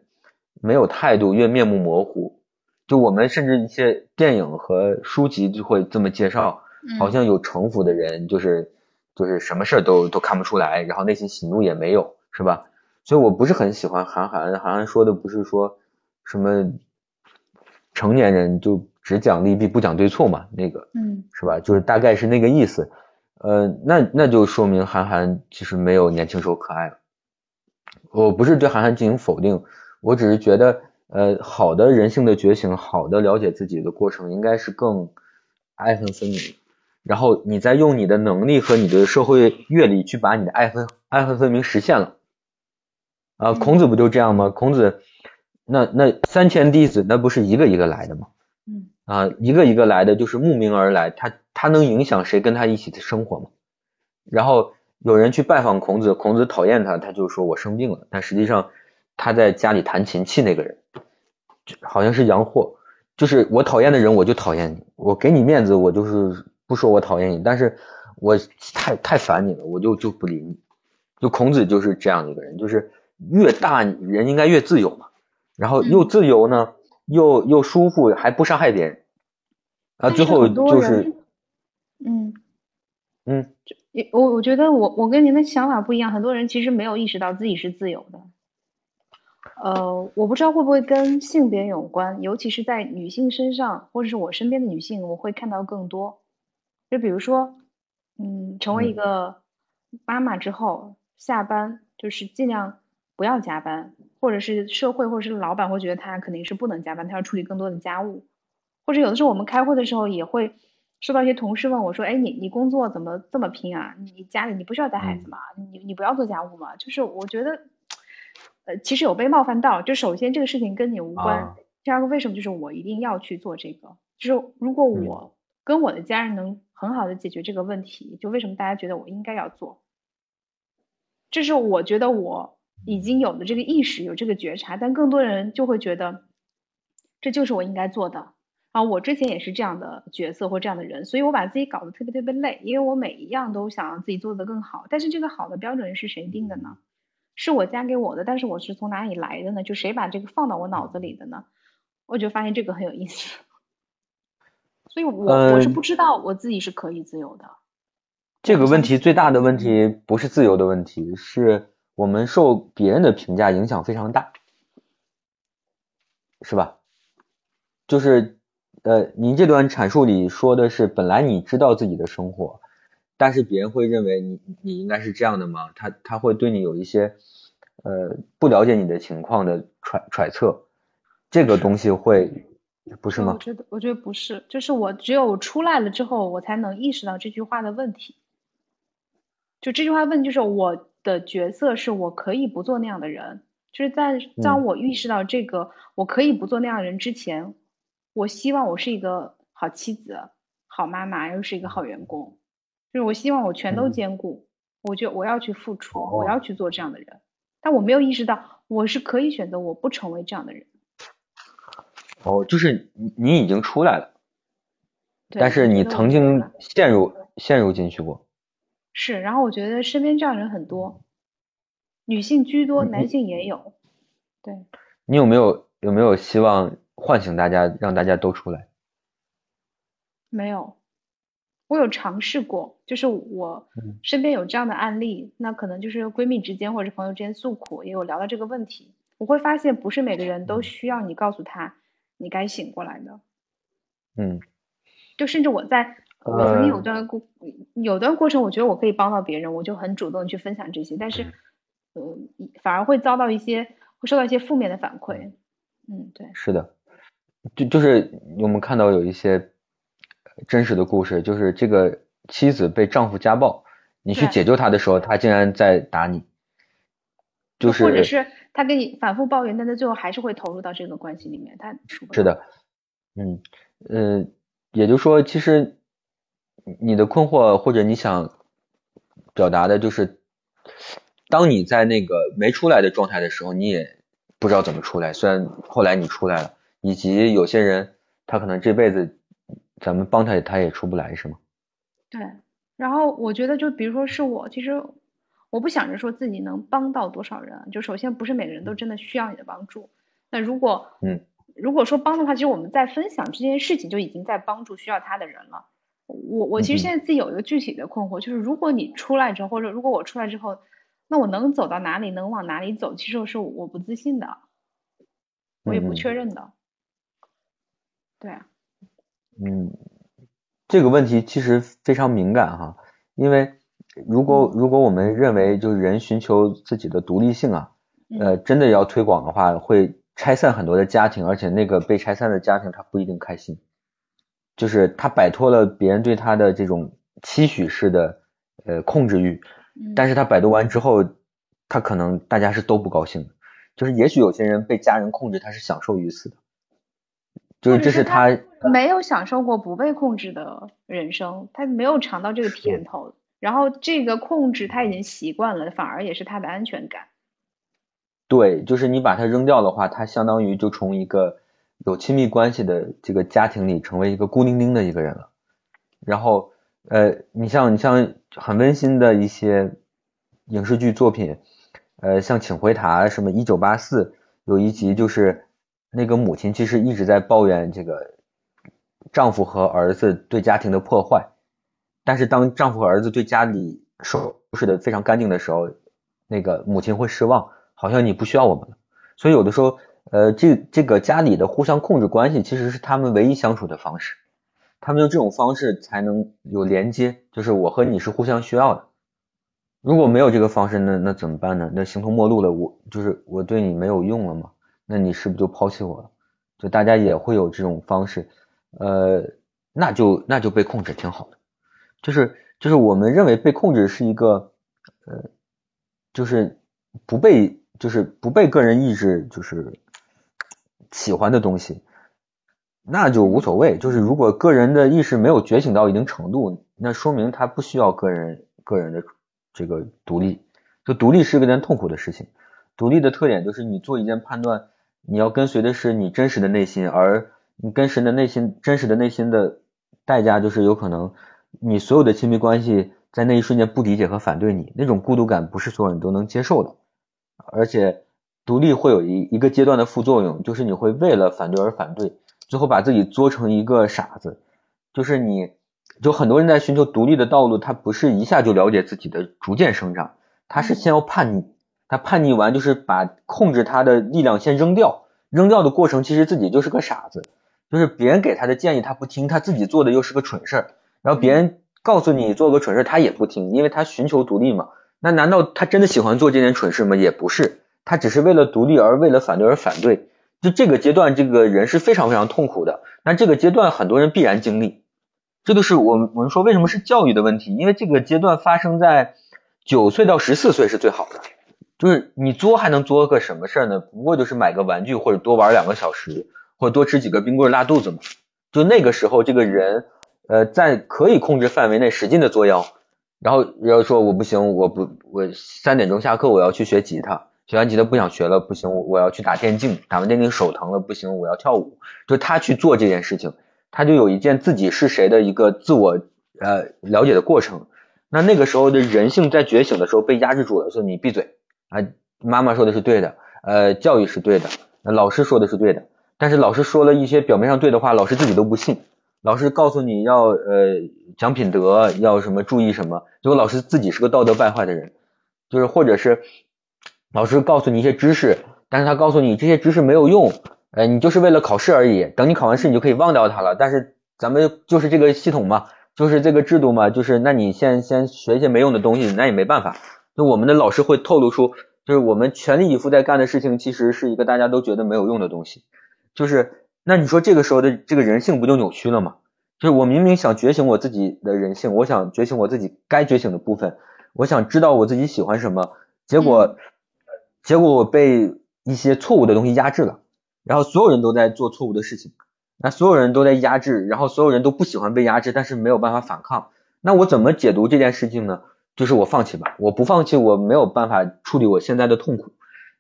没有态度，越面目模糊。就我们甚至一些电影和书籍就会这么介绍，好像有城府的人就是就是什么事都都看不出来，然后内心喜怒也没有，是吧？所以我不是很喜欢韩寒，韩寒说的不是说什么成年人就只讲利弊不讲对错嘛，那个，嗯，是吧？就是大概是那个意思。呃，那那就说明韩寒其实没有年轻时候可爱了。我不是对韩寒进行否定，我只是觉得，呃，好的人性的觉醒，好的了解自己的过程，应该是更爱恨分明。然后你再用你的能力和你的社会阅历去把你的爱恨爱恨分明实现了。啊，孔子不就这样吗？孔子那那三千弟子，那不是一个一个来的吗？嗯。啊，一个一个来的，就是慕名而来，他。他能影响谁跟他一起的生活吗？然后有人去拜访孔子，孔子讨厌他，他就说我生病了。但实际上他在家里弹琴气那个人，好像是杨货。就是我讨厌的人，我就讨厌你。我给你面子，我就是不说我讨厌你，但是我太太烦你了，我就就不理你。就孔子就是这样的一个人，就是越大人应该越自由嘛。然后又自由呢，又又舒服，还不伤害别人。啊，最后就是。嗯嗯，我我觉得我我跟您的想法不一样，很多人其实没有意识到自己是自由的。呃，我不知道会不会跟性别有关，尤其是在女性身上，或者是我身边的女性，我会看到更多。就比如说，嗯，成为一个妈妈之后，下班就是尽量不要加班，或者是社会或者是老板会觉得他肯定是不能加班，他要处理更多的家务，或者有的时候我们开会的时候也会。收到一些同事问我说：“哎，你你工作怎么这么拼啊？你家里你不需要带孩子吗？你你不要做家务吗？”就是我觉得，呃，其实有被冒犯到。就首先这个事情跟你无关，第二个为什么就是我一定要去做这个，就是如果我跟我的家人能很好的解决这个问题，就为什么大家觉得我应该要做？这是我觉得我已经有了这个意识，有这个觉察，但更多人就会觉得这就是我应该做的。啊，我之前也是这样的角色或这样的人，所以我把自己搞得特别特别累，因为我每一样都想让自己做得更好。但是这个好的标准是谁定的呢？是我加给我的，但是我是从哪里来的呢？就谁把这个放到我脑子里的呢？我就发现这个很有意思。所以我我是不知道我自己是可以自由的。这个问题最大的问题不是自由的问题，是我们受别人的评价影响非常大，是吧？就是。呃，您这段阐述里说的是，本来你知道自己的生活，但是别人会认为你你应该是这样的吗？他他会对你有一些呃不了解你的情况的揣揣测，这个东西会不是吗？我觉得我觉得不是，就是我只有出来了之后，我才能意识到这句话的问题。就这句话问，就是我的角色是我可以不做那样的人，就是在当我意识到这个我可以不做那样的人之前。我希望我是一个好妻子、好妈妈，又是一个好员工，就是我希望我全都兼顾。我就我要去付出，我要去做这样的人，但我没有意识到我是可以选择我不成为这样的人。哦，就是你你已经出来了，但是你曾经陷入陷入进去过。是，然后我觉得身边这样人很多，女性居多，男性也有。对。你有没有有没有希望？唤醒大家，让大家都出来。没有，我有尝试过，就是我身边有这样的案例，那可能就是闺蜜之间或者朋友之间诉苦，也有聊到这个问题。我会发现，不是每个人都需要你告诉他你该醒过来的。嗯。就甚至我在我曾经有段过有段过程，我觉得我可以帮到别人，我就很主动去分享这些，但是呃，反而会遭到一些会受到一些负面的反馈。嗯，对。是的。就就是我们看到有一些真实的故事，就是这个妻子被丈夫家暴，你去解救她的时候，她竟然在打你，就是或者是她跟你反复抱怨，但她最后还是会投入到这个关系里面，她是的，嗯呃，也就是说，其实你的困惑或者你想表达的就是，当你在那个没出来的状态的时候，你也不知道怎么出来，虽然后来你出来了。以及有些人，他可能这辈子咱们帮他，他也出不来，是吗？对。然后我觉得，就比如说是我，其实我不想着说自己能帮到多少人。就首先不是每个人都真的需要你的帮助。那如果嗯，如果说帮的话，其实我们在分享这件事情就已经在帮助需要他的人了。我我其实现在自己有一个具体的困惑，就是如果你出来之后，或者如果我出来之后，那我能走到哪里，能往哪里走？其实是我不自信的，我也不确认的。对啊，嗯，这个问题其实非常敏感哈，因为如果如果我们认为就是人寻求自己的独立性啊，呃，真的要推广的话，会拆散很多的家庭，而且那个被拆散的家庭他不一定开心，就是他摆脱了别人对他的这种期许式的呃控制欲，但是他摆脱完之后，他可能大家是都不高兴的，就是也许有些人被家人控制，他是享受于此的。就是这是他没有享受过不被控制的人生，他没有尝到这个甜头，然后这个控制他已经习惯了，反而也是他的安全感。对，就是你把它扔掉的话，他相当于就从一个有亲密关系的这个家庭里成为一个孤零零的一个人了。然后呃，你像你像很温馨的一些影视剧作品，呃，像《请回答》什么《一九八四》，有一集就是。那个母亲其实一直在抱怨这个丈夫和儿子对家庭的破坏，但是当丈夫和儿子对家里收拾的非常干净的时候，那个母亲会失望，好像你不需要我们了。所以有的时候，呃，这这个家里的互相控制关系其实是他们唯一相处的方式，他们用这种方式才能有连接，就是我和你是互相需要的。如果没有这个方式，那那怎么办呢？那形同陌路了，我就是我对你没有用了嘛？那你是不是就抛弃我了？就大家也会有这种方式，呃，那就那就被控制挺好的，就是就是我们认为被控制是一个，呃，就是不被就是不被个人意志就是喜欢的东西，那就无所谓。就是如果个人的意识没有觉醒到一定程度，那说明他不需要个人个人的这个独立。就独立是个件痛苦的事情。独立的特点就是你做一件判断，你要跟随的是你真实的内心，而你跟神的内心真实的内心的代价就是有可能你所有的亲密关系在那一瞬间不理解和反对你，那种孤独感不是所有人都能接受的，而且。独立会有一一个阶段的副作用，就是你会为了反对而反对，最后把自己作成一个傻子。就是你，就很多人在寻求独立的道路，他不是一下就了解自己的，逐渐生长，他是先要叛逆，他叛逆完就是把控制他的力量先扔掉，扔掉的过程其实自己就是个傻子，就是别人给他的建议他不听，他自己做的又是个蠢事儿，然后别人告诉你做个蠢事他也不听，因为他寻求独立嘛。那难道他真的喜欢做这件蠢事吗？也不是。他只是为了独立而为了反对而反对，就这个阶段，这个人是非常非常痛苦的。但这个阶段很多人必然经历，这就是我们我们说为什么是教育的问题，因为这个阶段发生在九岁到十四岁是最好的。就是你作还能作个什么事儿呢？不过就是买个玩具或者多玩两个小时，或者多吃几个冰棍拉肚子嘛。就那个时候，这个人呃在可以控制范围内使劲的作妖，然后要说我不行，我不我三点钟下课我要去学吉他。学完吉他不想学了，不行，我要去打电竞，打完电竞手疼了，不行，我要跳舞。就他去做这件事情，他就有一件自己是谁的一个自我呃了解的过程。那那个时候的人性在觉醒的时候被压制住了，说你闭嘴啊，妈妈说的是对的，呃，教育是对的，老师说的是对的，但是老师说了一些表面上对的话，老师自己都不信。老师告诉你要呃讲品德，要什么注意什么，结果老师自己是个道德败坏的人，就是或者是。老师告诉你一些知识，但是他告诉你这些知识没有用，呃，你就是为了考试而已。等你考完试，你就可以忘掉它了。但是咱们就是这个系统嘛，就是这个制度嘛，就是那你先先学一些没用的东西，那也没办法。就我们的老师会透露出，就是我们全力以赴在干的事情，其实是一个大家都觉得没有用的东西。就是那你说这个时候的这个人性不就扭曲了吗？就是我明明想觉醒我自己的人性，我想觉醒我自己该觉醒的部分，我想知道我自己喜欢什么，结果。结果我被一些错误的东西压制了，然后所有人都在做错误的事情，那所有人都在压制，然后所有人都不喜欢被压制，但是没有办法反抗。那我怎么解读这件事情呢？就是我放弃吧，我不放弃，我没有办法处理我现在的痛苦。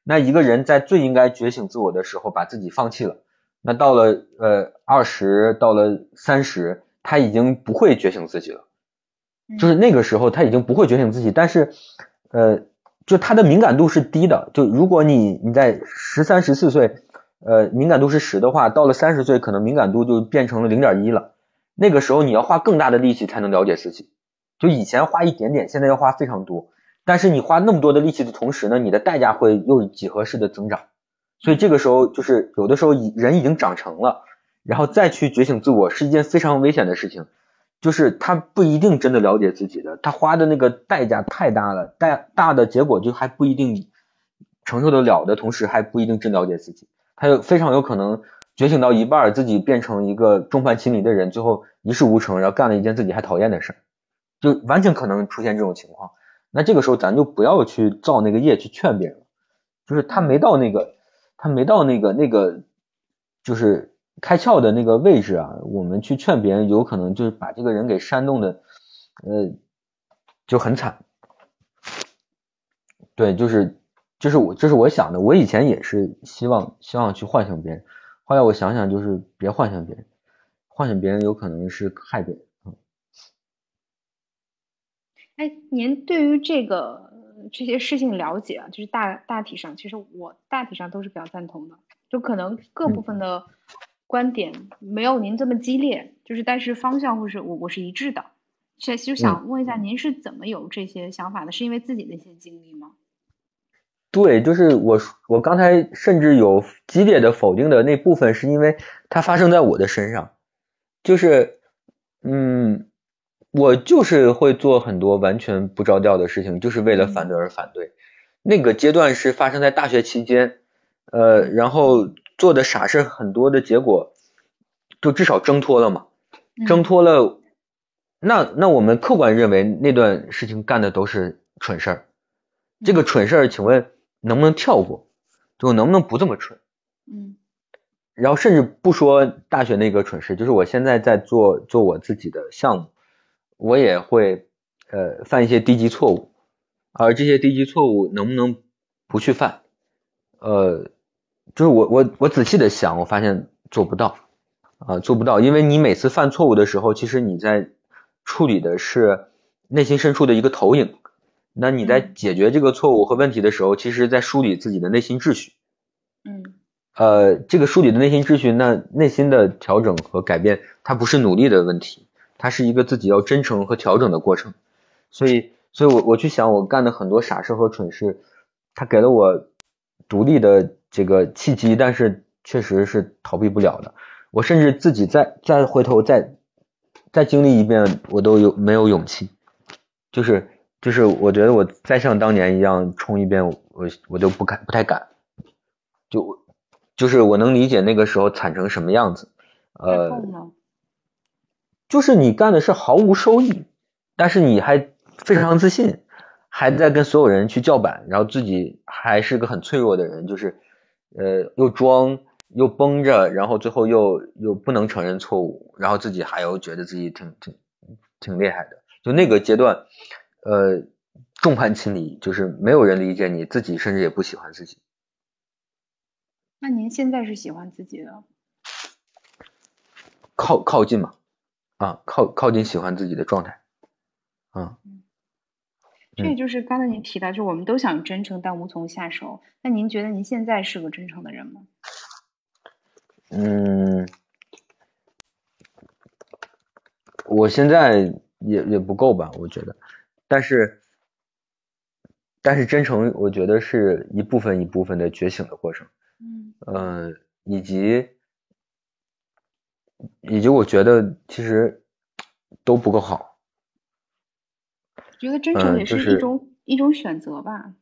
那一个人在最应该觉醒自我的时候，把自己放弃了，那到了呃二十，到了三十，他已经不会觉醒自己了，就是那个时候他已经不会觉醒自己，但是呃。就他的敏感度是低的，就如果你你在十三十四岁，呃，敏感度是十的话，到了三十岁，可能敏感度就变成了零点一了。那个时候你要花更大的力气才能了解自己，就以前花一点点，现在要花非常多。但是你花那么多的力气的同时呢，你的代价会又几何式的增长。所以这个时候就是有的时候人已经长成了，然后再去觉醒自我是一件非常危险的事情。就是他不一定真的了解自己的，他花的那个代价太大了，大大的结果就还不一定承受得了的同时，还不一定真了解自己，他有非常有可能觉醒到一半，自己变成一个众叛亲离的人，最后一事无成，然后干了一件自己还讨厌的事，就完全可能出现这种情况。那这个时候咱就不要去造那个业去劝别人了，就是他没到那个，他没到那个那个，就是。开窍的那个位置啊，我们去劝别人，有可能就是把这个人给煽动的，呃，就很惨。对，就是就是我这是我想的，我以前也是希望希望去唤醒别人，后来我想想就是别唤醒别人，唤醒别人有可能是害别人。哎，您对于这个这些事情了解啊，就是大大体上，其实我大体上都是比较赞同的，就可能各部分的。观点没有您这么激烈，就是但是方向或是我我是一致的，所以就想问一下，您是怎么有这些想法的？是因为自己的一些经历吗？对，就是我我刚才甚至有激烈的否定的那部分，是因为它发生在我的身上，就是嗯，我就是会做很多完全不着调的事情，就是为了反对而反对。那个阶段是发生在大学期间，呃，然后。做的傻事很多的结果，就至少挣脱了嘛，挣脱了，那那我们客观认为那段事情干的都是蠢事儿，这个蠢事儿，请问能不能跳过？就能不能不这么蠢？嗯，然后甚至不说大学那个蠢事，就是我现在在做做我自己的项目，我也会呃犯一些低级错误，而这些低级错误能不能不去犯？呃，就是我我我仔细的想，我发现做不到啊，做不到，因为你每次犯错误的时候，其实你在处理的是内心深处的一个投影。那你在解决这个错误和问题的时候，其实在梳理自己的内心秩序。嗯。呃，这个梳理的内心秩序，那内心的调整和改变，它不是努力的问题，它是一个自己要真诚和调整的过程。所以，所以我我去想，我干的很多傻事和蠢事，它给了我独立的这个契机，但是确实是逃避不了的。我甚至自己再再回头再再经历一遍，我都有没有勇气，就是。就是我觉得我再像当年一样冲一遍，我我就不敢不太敢，就就是我能理解那个时候惨成什么样子，呃，就是你干的是毫无收益，但是你还非常自信，还在跟所有人去叫板，然后自己还是个很脆弱的人，就是呃又装又绷着，然后最后又又不能承认错误，然后自己还要觉得自己挺挺挺厉害的，就那个阶段。呃，众叛亲离，就是没有人理解你自己，甚至也不喜欢自己。那您现在是喜欢自己的？靠靠近嘛，啊，靠靠近喜欢自己的状态，啊。这也就是刚才您提到，就我们都想真诚，但无从下手。那您觉得您现在是个真诚的人吗？嗯，我现在也也不够吧，我觉得。但是，但是真诚，我觉得是一部分一部分的觉醒的过程。嗯。呃，以及，以及我觉得其实都不够好。觉得真诚也是一种一种选择吧，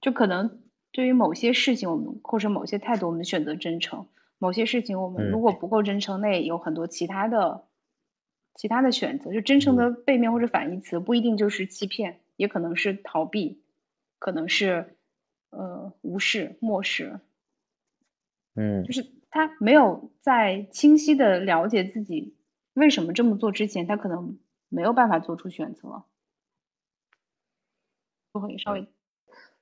就可能对于某些事情，我们或者某些态度，我们选择真诚；某些事情，我们如果不够真诚，那也有很多其他的。其他的选择，就真诚的背面或者反义词，不一定就是欺骗，也可能是逃避，可能是呃无视、漠视。嗯，就是他没有在清晰的了解自己为什么这么做之前，他可能没有办法做出选择。最后也稍微，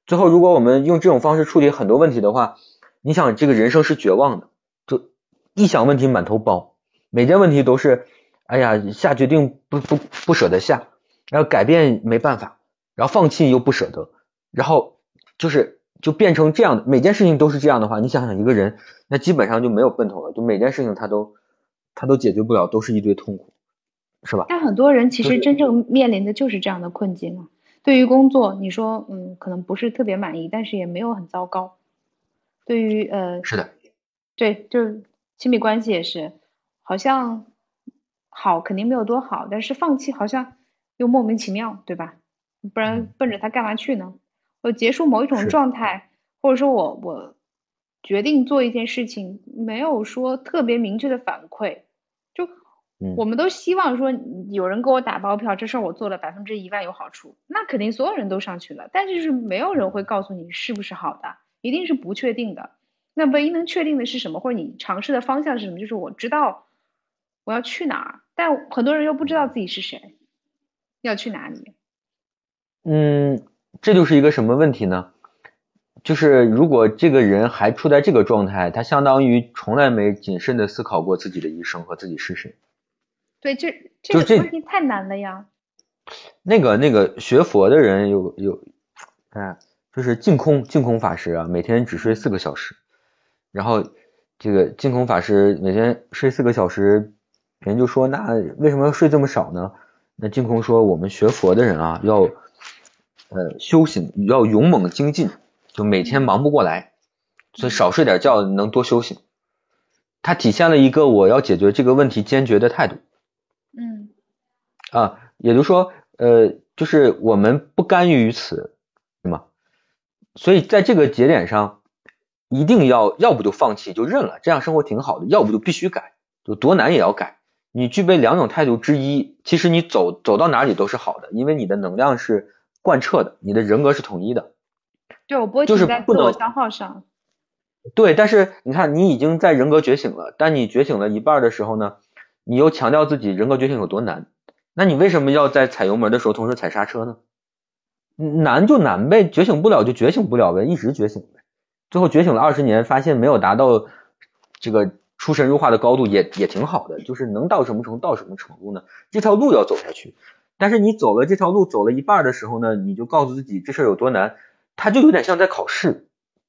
最后如果我们用这种方式处理很多问题的话，你想这个人生是绝望的，就一想问题满头包，每件问题都是。哎呀，下决定不不不舍得下，然后改变没办法，然后放弃又不舍得，然后就是就变成这样的，每件事情都是这样的话，你想想一个人，那基本上就没有奔头了，就每件事情他都他都解决不了，都是一堆痛苦，是吧？但很多人其实真正面临的就是这样的困境啊。对于工作，你说嗯，可能不是特别满意，但是也没有很糟糕。对于呃，是的，对，就是亲密关系也是，好像。好肯定没有多好，但是放弃好像又莫名其妙，对吧？不然奔着他干嘛去呢？我结束某一种状态，或者说我我决定做一件事情，没有说特别明确的反馈，就我们都希望说有人给我打包票，这事儿我做了百分之一万有好处，那肯定所有人都上去了，但是没有人会告诉你是不是好的，一定是不确定的。那唯一能确定的是什么？或者你尝试的方向是什么？就是我知道我要去哪儿。但很多人又不知道自己是谁，要去哪里？嗯，这就是一个什么问题呢？就是如果这个人还处在这个状态，他相当于从来没谨慎的思考过自己的一生和自己是谁。对，这这个问题太难了呀。那个那个学佛的人有有，哎，就是净空净空法师啊，每天只睡四个小时，然后这个净空法师每天睡四个小时。人就说：“那为什么要睡这么少呢？”那净空说：“我们学佛的人啊，要呃修行，要勇猛精进，就每天忙不过来，所以少睡点觉能多修行。”他体现了一个我要解决这个问题坚决的态度。嗯。啊，也就是说，呃，就是我们不甘于于此，对吗？所以在这个节点上，一定要要不就放弃就认了，这样生活挺好的；要不就必须改，就多难也要改。你具备两种态度之一，其实你走走到哪里都是好的，因为你的能量是贯彻的，你的人格是统一的。对，我不会就是在自我消耗上。对，但是你看，你已经在人格觉醒了，但你觉醒了一半的时候呢，你又强调自己人格觉醒有多难，那你为什么要在踩油门的时候同时踩刹车呢？难就难呗，觉醒不了就觉醒不了呗，一直觉醒呗，最后觉醒了二十年，发现没有达到这个出神入化的高度，也也挺好的，就是能到什么程度到什么程度呢？这条路要走下去，但是你走了这条路走了一半的时候呢，你就告诉自己这事儿有多难，它就有点像在考试，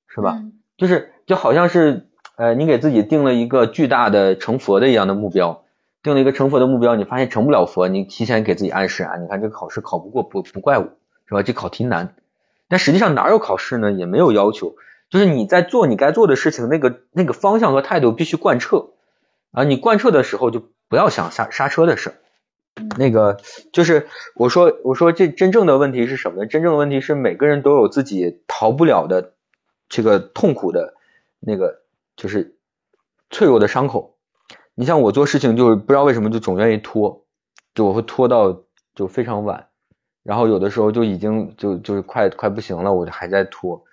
是吧？就是就好像是呃，你给自己定了一个巨大的成佛的一样的目标，定了一个成佛的目标，你发现成不了佛，你提前给自己暗示啊，你看这个考试考不过不不怪我。是吧？这考题难，但实际上哪有考试呢？也没有要求，就是你在做你该做的事情，那个那个方向和态度必须贯彻啊！你贯彻的时候就不要想刹刹车的事儿。那个就是我说我说这真正的问题是什么呢？真正的问题是每个人都有自己逃不了的这个痛苦的那个就是脆弱的伤口。你像我做事情就是不知道为什么就总愿意拖，就我会拖到就非常晚。然后有的时候就已经就就是快快不行了，我就还在拖，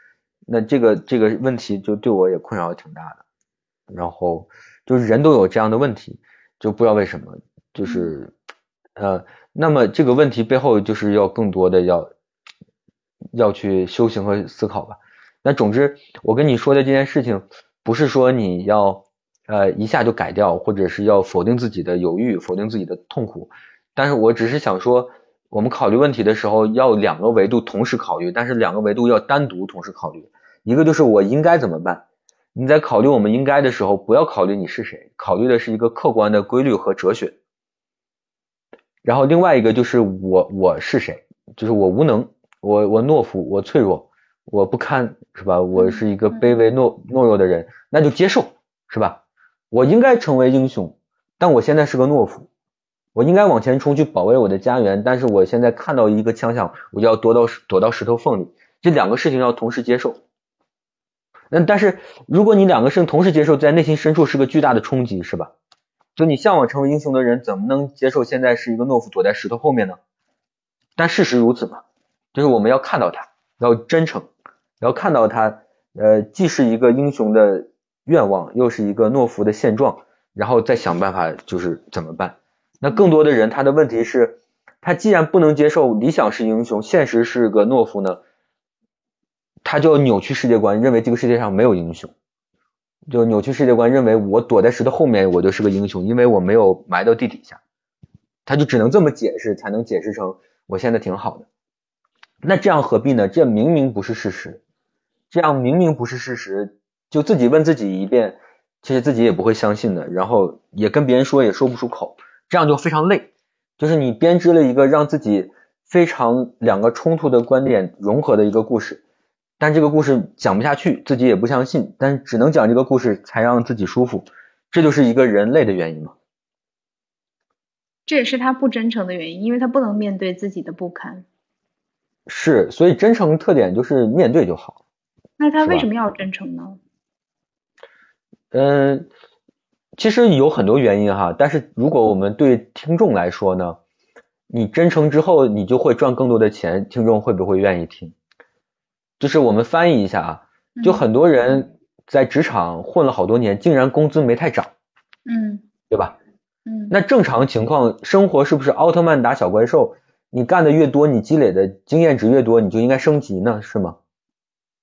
那这个这个问题就对我也困扰挺大的。然后就是人都有这样的问题，就不知道为什么，就是呃，那么这个问题背后就是要更多的要要去修行和思考吧。那总之我跟你说的这件事情，不是说你要呃一下就改掉，或者是要否定自己的犹豫，否定自己的痛苦，但是我只是想说。我们考虑问题的时候要两个维度同时考虑，但是两个维度要单独同时考虑。一个就是我应该怎么办？你在考虑我们应该的时候，不要考虑你是谁，考虑的是一个客观的规律和哲学。然后另外一个就是我我是谁？就是我无能，我我懦夫，我脆弱，我不堪，是吧？我是一个卑微懦懦弱的人，那就接受，是吧？我应该成为英雄，但我现在是个懦夫。我应该往前冲去保卫我的家园，但是我现在看到一个枪响，我就要躲到躲到石头缝里。这两个事情要同时接受。那但是如果你两个事同时接受，在内心深处是个巨大的冲击，是吧？就你向往成为英雄的人，怎么能接受现在是一个懦夫躲在石头后面呢？但事实如此嘛，就是我们要看到他，要真诚，要看到他，呃，既是一个英雄的愿望，又是一个懦夫的现状，然后再想办法，就是怎么办。那更多的人，他的问题是，他既然不能接受理想是英雄，现实是个懦夫呢，他就扭曲世界观，认为这个世界上没有英雄，就扭曲世界观，认为我躲在石头后面，我就是个英雄，因为我没有埋到地底下，他就只能这么解释，才能解释成我现在挺好的。那这样何必呢？这明明不是事实，这样明明不是事实，就自己问自己一遍，其实自己也不会相信的，然后也跟别人说也说不出口。这样就非常累，就是你编织了一个让自己非常两个冲突的观点融合的一个故事，但这个故事讲不下去，自己也不相信，但只能讲这个故事才让自己舒服，这就是一个人累的原因嘛。这也是他不真诚的原因，因为他不能面对自己的不堪。是，所以真诚特点就是面对就好。那他为什么要真诚呢？嗯。其实有很多原因哈，但是如果我们对听众来说呢，你真诚之后，你就会赚更多的钱，听众会不会愿意听？就是我们翻译一下啊，就很多人在职场混了好多年，竟然工资没太涨，嗯，对吧？嗯，那正常情况，生活是不是奥特曼打小怪兽？你干的越多，你积累的经验值越多，你就应该升级呢，是吗？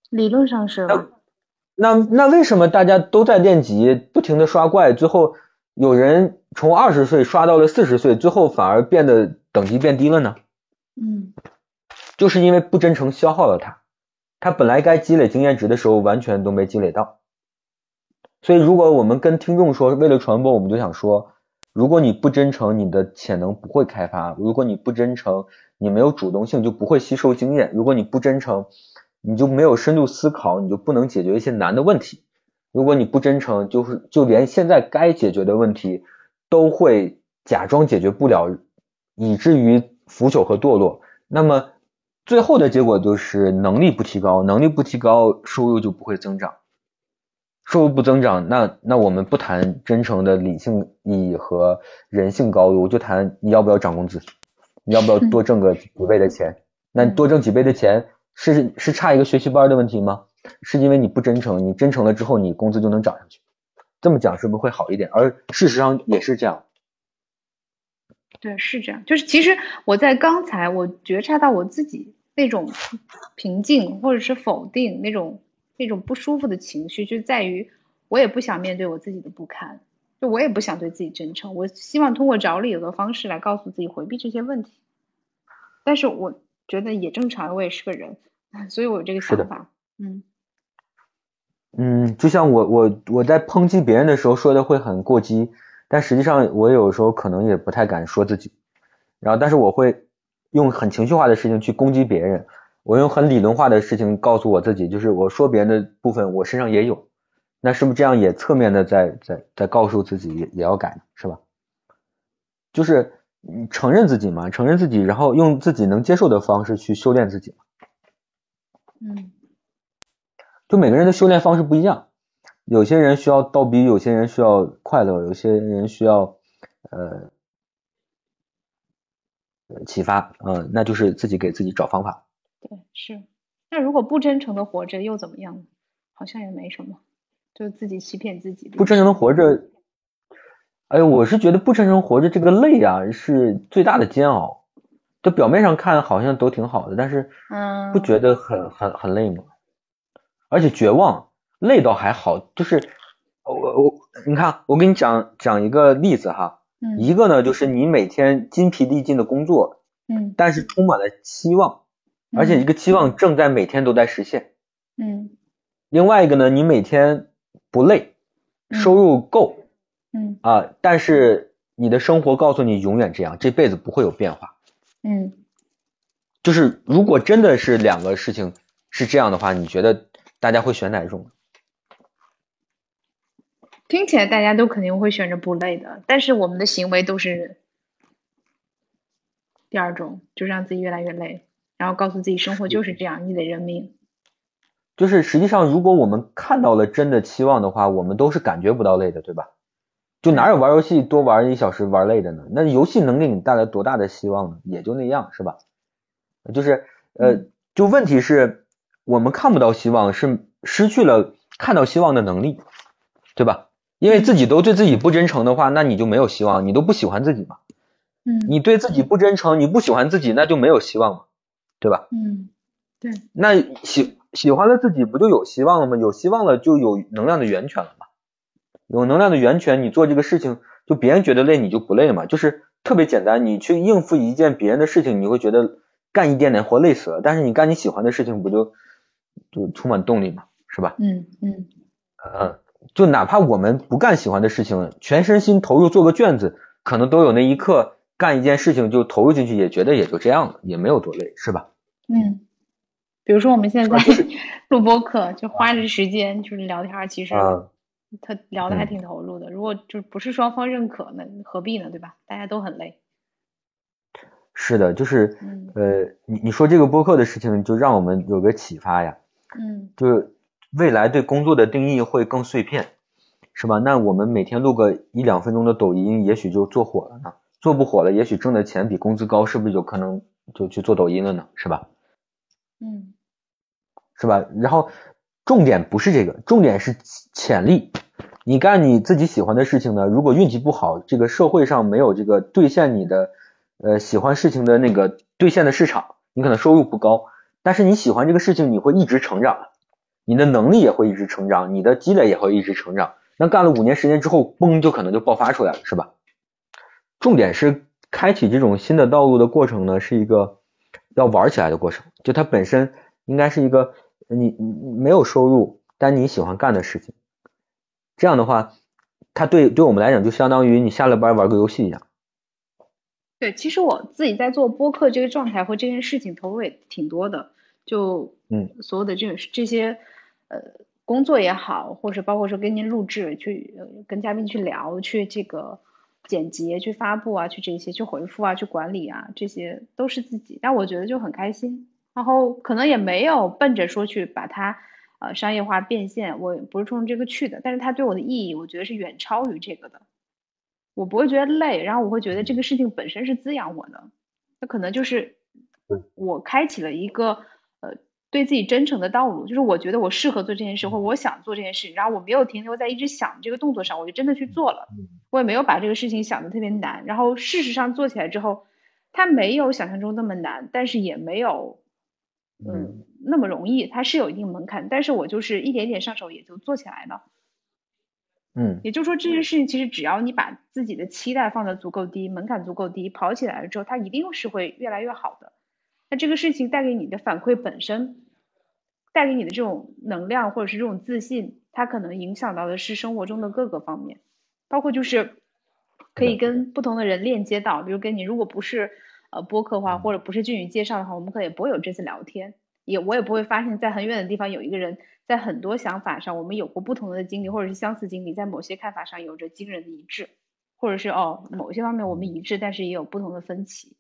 理论上是。那那为什么大家都在练级，不停的刷怪，最后有人从二十岁刷到了四十岁，最后反而变得等级变低了呢？嗯，就是因为不真诚消耗了他，他本来该积累经验值的时候完全都没积累到。所以如果我们跟听众说，为了传播，我们就想说，如果你不真诚，你的潜能不会开发；如果你不真诚，你没有主动性，就不会吸收经验；如果你不真诚。你就没有深度思考，你就不能解决一些难的问题。如果你不真诚，就是就连现在该解决的问题都会假装解决不了，以至于腐朽和堕落。那么最后的结果就是能力不提高，能力不提高，收入就不会增长。收入不增长，那那我们不谈真诚的理性意义和人性高度，就谈你要不要涨工资，你要不要多挣个几倍的钱？那你多挣几倍的钱？是是差一个学习班的问题吗？是因为你不真诚，你真诚了之后，你工资就能涨上去。这么讲是不是会好一点？而事实上也是这样。对，是这样。就是其实我在刚才我觉察到我自己那种平静或者是否定那种那种不舒服的情绪，就在于我也不想面对我自己的不堪，就我也不想对自己真诚。我希望通过找理由的方式来告诉自己回避这些问题。但是我觉得也正常，我也是个人，所以我有这个想法。嗯。嗯，就像我我我在抨击别人的时候说的会很过激，但实际上我有时候可能也不太敢说自己，然后但是我会用很情绪化的事情去攻击别人，我用很理论化的事情告诉我自己，就是我说别人的部分我身上也有，那是不是这样也侧面的在在在告诉自己也也要改，是吧？就是承认自己嘛，承认自己，然后用自己能接受的方式去修炼自己嘛。嗯。就每个人的修炼方式不一样，有些人需要倒逼，有些人需要快乐，有些人需要呃启发，嗯，那就是自己给自己找方法。对，是。那如果不真诚的活着又怎么样呢？好像也没什么，就自己欺骗自己。不真诚的活着，哎，我是觉得不真诚活着这个累啊，是最大的煎熬。就表面上看好像都挺好的，但是嗯，不觉得很很很累吗？而且绝望累倒还好，就是我我你看，我给你讲讲一个例子哈，一个呢就是你每天筋疲力尽的工作，嗯，但是充满了期望，而且一个期望正在每天都在实现，嗯，另外一个呢，你每天不累，收入够，嗯啊，但是你的生活告诉你永远这样，这辈子不会有变化，嗯，就是如果真的是两个事情是这样的话，你觉得？大家会选哪一种？听起来大家都肯定会选择不累的，但是我们的行为都是第二种，就让自己越来越累，然后告诉自己生活就是这样，你得认命。就是实际上，如果我们看到了真的期望的话，我们都是感觉不到累的，对吧？就哪有玩游戏多玩一小时玩累的呢？那游戏能给你带来多大的希望呢？也就那样，是吧？就是呃，就问题是。我们看不到希望，是失去了看到希望的能力，对吧？因为自己都对自己不真诚的话，那你就没有希望，你都不喜欢自己嘛。嗯。你对自己不真诚，你不喜欢自己，那就没有希望嘛，对吧？嗯，对。那喜喜欢了自己，不就有希望了吗？有希望了，就有能量的源泉了嘛。有能量的源泉，你做这个事情，就别人觉得累，你就不累嘛。就是特别简单，你去应付一件别人的事情，你会觉得干一点点活累死了。但是你干你喜欢的事情，不就？就充满动力嘛，是吧？嗯嗯。呃，就哪怕我们不干喜欢的事情，全身心投入做个卷子，可能都有那一刻干一件事情就投入进去，也觉得也就这样了，也没有多累，是吧？嗯。比如说我们现在 录播课，就花着时间就是聊天，其实他聊的还挺投入的。如果就不是双方认可，那何必呢？对吧？大家都很累。是的，就是呃，你你说这个播客的事情，就让我们有个启发呀。嗯，就是未来对工作的定义会更碎片，是吧？那我们每天录个一两分钟的抖音，也许就做火了呢。做不火了，也许挣的钱比工资高，是不是有可能就去做抖音了呢？是吧？嗯，是吧？然后重点不是这个，重点是潜力。你干你自己喜欢的事情呢，如果运气不好，这个社会上没有这个兑现你的呃喜欢事情的那个兑现的市场，你可能收入不高。但是你喜欢这个事情，你会一直成长，你的能力也会一直成长，你的积累也会一直成长。那干了五年时间之后，嘣，就可能就爆发出来了，是吧？重点是开启这种新的道路的过程呢，是一个要玩起来的过程。就它本身应该是一个你没有收入，但你喜欢干的事情。这样的话，它对对我们来讲，就相当于你下了班玩个游戏一样。对，其实我自己在做播客这个状态和这件事情投入也挺多的，就嗯，所有的这种这些呃工作也好，或者包括说跟您录制，去跟嘉宾去聊，去这个剪辑、去发布啊，去这些去回复啊，去管理啊，这些都是自己，但我觉得就很开心，然后可能也没有奔着说去把它呃商业化变现，我不是冲着这个去的，但是它对我的意义，我觉得是远超于这个的。我不会觉得累，然后我会觉得这个事情本身是滋养我的，那可能就是我开启了一个呃对自己真诚的道路，就是我觉得我适合做这件事，或我想做这件事，然后我没有停留在一直想这个动作上，我就真的去做了。我也没有把这个事情想的特别难，然后事实上做起来之后，它没有想象中那么难，但是也没有嗯那么容易，它是有一定门槛，但是我就是一点点上手也就做起来了。嗯，也就是说这件事情其实只要你把自己的期待放的足够低，门槛足够低，跑起来了之后，它一定是会越来越好的。那这个事情带给你的反馈本身，带给你的这种能量或者是这种自信，它可能影响到的是生活中的各个方面，包括就是可以跟不同的人链接到，比如跟你如果不是呃播客话或者不是俊宇介绍的话，我们可能也不会有这次聊天，也我也不会发现，在很远的地方有一个人。在很多想法上，我们有过不同的经历，或者是相似经历，在某些看法上有着惊人的一致，或者是哦，某些方面我们一致，但是也有不同的分歧，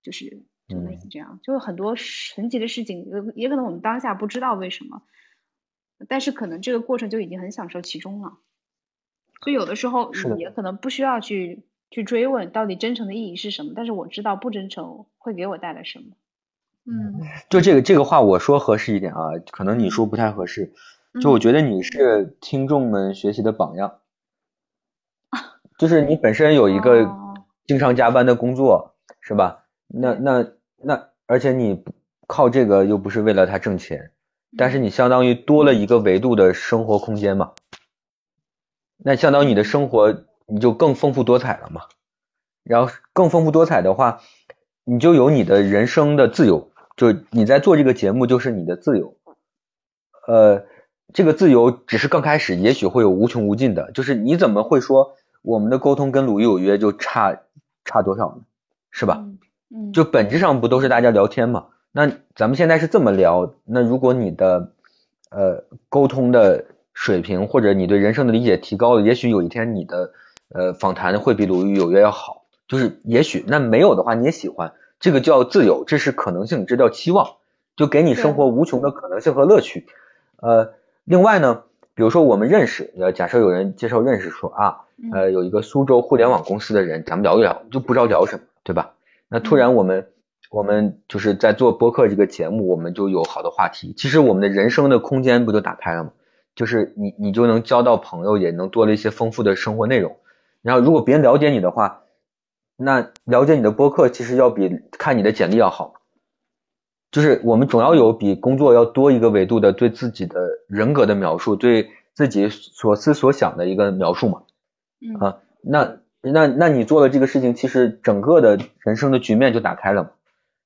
就是就类似这样，就是很多神奇的事情，也也可能我们当下不知道为什么，但是可能这个过程就已经很享受其中了，所以有的时候也可能不需要去去追问到底真诚的意义是什么，但是我知道不真诚会给我带来什么。嗯，就这个这个话我说合适一点啊，可能你说不太合适。就我觉得你是听众们学习的榜样，就是你本身有一个经常加班的工作，是吧？那那那，而且你靠这个又不是为了他挣钱，但是你相当于多了一个维度的生活空间嘛，那相当于你的生活你就更丰富多彩了嘛。然后更丰富多彩的话，你就有你的人生的自由。就你在做这个节目，就是你的自由，呃，这个自由只是刚开始，也许会有无穷无尽的。就是你怎么会说我们的沟通跟鲁豫有约就差差多少呢？是吧？嗯，就本质上不都是大家聊天嘛？那咱们现在是这么聊，那如果你的呃沟通的水平或者你对人生的理解提高了，也许有一天你的呃访谈会比鲁豫有约要好。就是也许那没有的话，你也喜欢。这个叫自由，这是可能性，这叫期望，就给你生活无穷的可能性和乐趣。呃，另外呢，比如说我们认识，呃，假设有人介绍认识说啊，呃，有一个苏州互联网公司的人，咱们聊一聊，就不知道聊什么，对吧？那突然我们我们就是在做播客这个节目，我们就有好的话题。其实我们的人生的空间不就打开了吗？就是你你就能交到朋友，也能多了一些丰富的生活内容。然后如果别人了解你的话。那了解你的播客，其实要比看你的简历要好，就是我们总要有比工作要多一个维度的对自己的人格的描述，对自己所思所想的一个描述嘛。啊，那那那你做了这个事情，其实整个的人生的局面就打开了，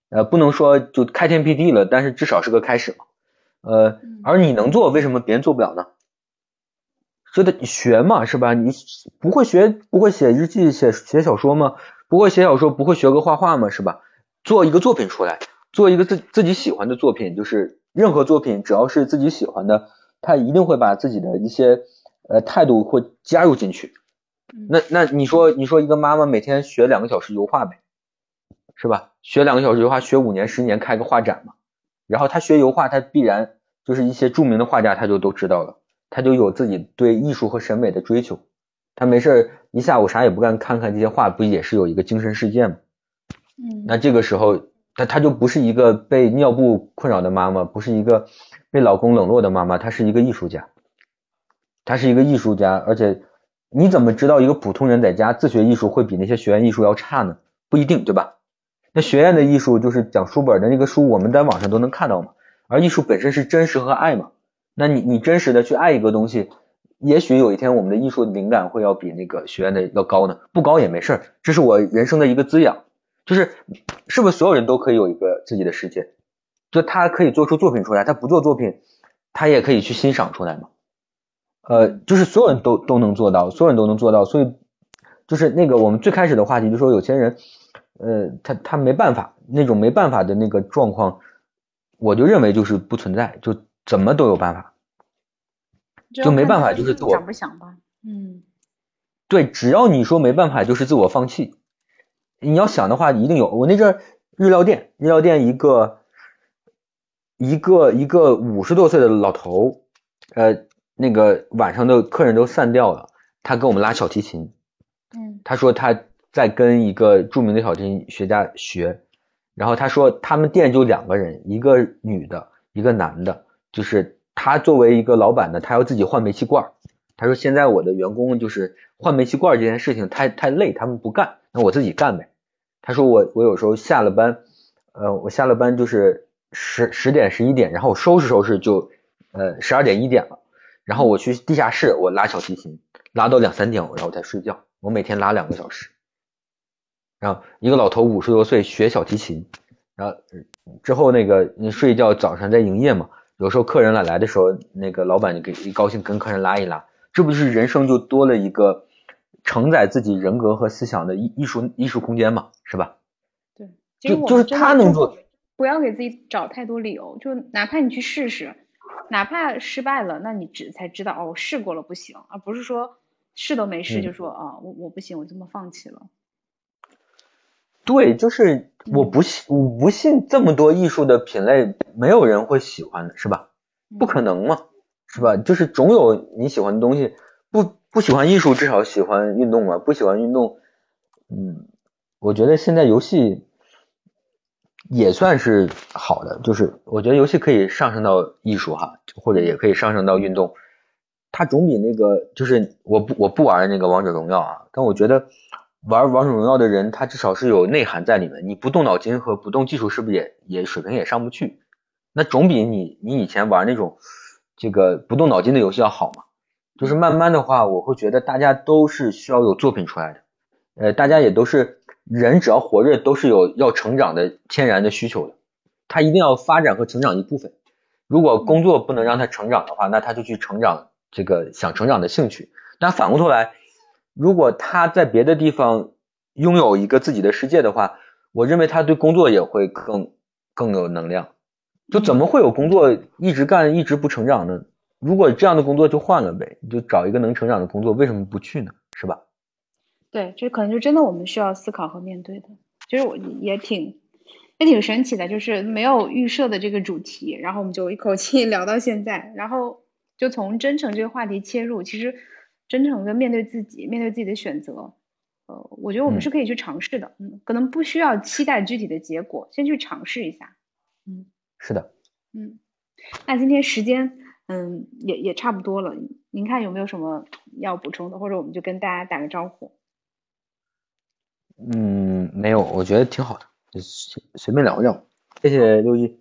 呃，不能说就开天辟地了，但是至少是个开始嘛。呃，而你能做，为什么别人做不了呢？说的学嘛，是吧？你不会学，不会写日记、写写小说吗？不会写小说，不会学个画画嘛？是吧？做一个作品出来，做一个自自己喜欢的作品，就是任何作品，只要是自己喜欢的，他一定会把自己的一些呃态度会加入进去。那那你说你说一个妈妈每天学两个小时油画呗，是吧？学两个小时油画，学五年十年开个画展嘛。然后他学油画，他必然就是一些著名的画家，他就都知道了，他就有自己对艺术和审美的追求。他没事一下午啥也不干，看看这些画，不也是有一个精神世界吗？嗯，那这个时候，他他就不是一个被尿布困扰的妈妈，不是一个被老公冷落的妈妈，她是一个艺术家，她是一个艺术家，而且你怎么知道一个普通人在家自学艺术会比那些学院艺术要差呢？不一定，对吧？那学院的艺术就是讲书本的那个书，我们在网上都能看到嘛，而艺术本身是真实和爱嘛，那你你真实的去爱一个东西。也许有一天，我们的艺术灵感会要比那个学院的要高呢。不高也没事儿，这是我人生的一个滋养。就是，是不是所有人都可以有一个自己的世界？就他可以做出作品出来，他不做作品，他也可以去欣赏出来嘛。呃，就是所有人都都能做到，所有人都能做到。所以，就是那个我们最开始的话题，就说有钱人，呃，他他没办法，那种没办法的那个状况，我就认为就是不存在，就怎么都有办法。就没办法，就是自我想不想吧，嗯，对，只要你说没办法，就是自我放弃。你要想的话，一定有。我那阵日料店，日料店一个一个一个五十多岁的老头，呃，那个晚上的客人都散掉了，他跟我们拉小提琴，嗯，他说他在跟一个著名的小提琴学家学，然后他说他们店就两个人，一个女的，一个男的，就是他作为一个老板呢，他要自己换煤气罐。他说现在我的员工就是换煤气罐这件事情太太累，他们不干，那我自己干呗。他说我我有时候下了班，呃，我下了班就是十十点十一点，然后我收拾收拾就呃十二点一点了，然后我去地下室我拉小提琴，拉到两三点，然后再睡觉。我每天拉两个小时。然后一个老头五十多岁学小提琴，然后之后那个你睡觉，早上在营业嘛，有时候客人来来的时候，那个老板就给一高兴跟客人拉一拉，这不就是人生就多了一个承载自己人格和思想的艺艺术艺术空间嘛，是吧？对，就就是他能做，不要给自己找太多理由，就哪怕你去试试，哪怕失败了，那你只才知道哦，我试过了不行，而不是说试都没试就说啊我我不行，我这么放弃了。对，就是我不信，我不信这么多艺术的品类没有人会喜欢的，是吧？不可能嘛，是吧？就是总有你喜欢的东西，不不喜欢艺术，至少喜欢运动嘛。不喜欢运动，嗯，我觉得现在游戏也算是好的，就是我觉得游戏可以上升到艺术哈，或者也可以上升到运动，它总比那个就是我不我不玩那个王者荣耀啊，但我觉得。玩王者荣耀的人，他至少是有内涵在里面。你不动脑筋和不动技术，是不是也也水平也上不去？那总比你你以前玩那种这个不动脑筋的游戏要好嘛？就是慢慢的话，我会觉得大家都是需要有作品出来的。呃，大家也都是人，只要活着都是有要成长的天然的需求的。他一定要发展和成长一部分。如果工作不能让他成长的话，那他就去成长这个想成长的兴趣。但反过头来。如果他在别的地方拥有一个自己的世界的话，我认为他对工作也会更更有能量。就怎么会有工作一直干一直不成长呢？如果这样的工作就换了呗，就找一个能成长的工作，为什么不去呢？是吧？对，这可能就真的我们需要思考和面对的。其实我也挺也挺神奇的，就是没有预设的这个主题，然后我们就一口气聊到现在，然后就从真诚这个话题切入，其实。真诚的面对自己，面对自己的选择，呃，我觉得我们是可以去尝试的，嗯，可能不需要期待具体的结果，先去尝试一下，嗯，是的，嗯，那今天时间，嗯，也也差不多了，您看有没有什么要补充的，或者我们就跟大家打个招呼。嗯，没有，我觉得挺好的，就随随便聊聊，谢谢六一。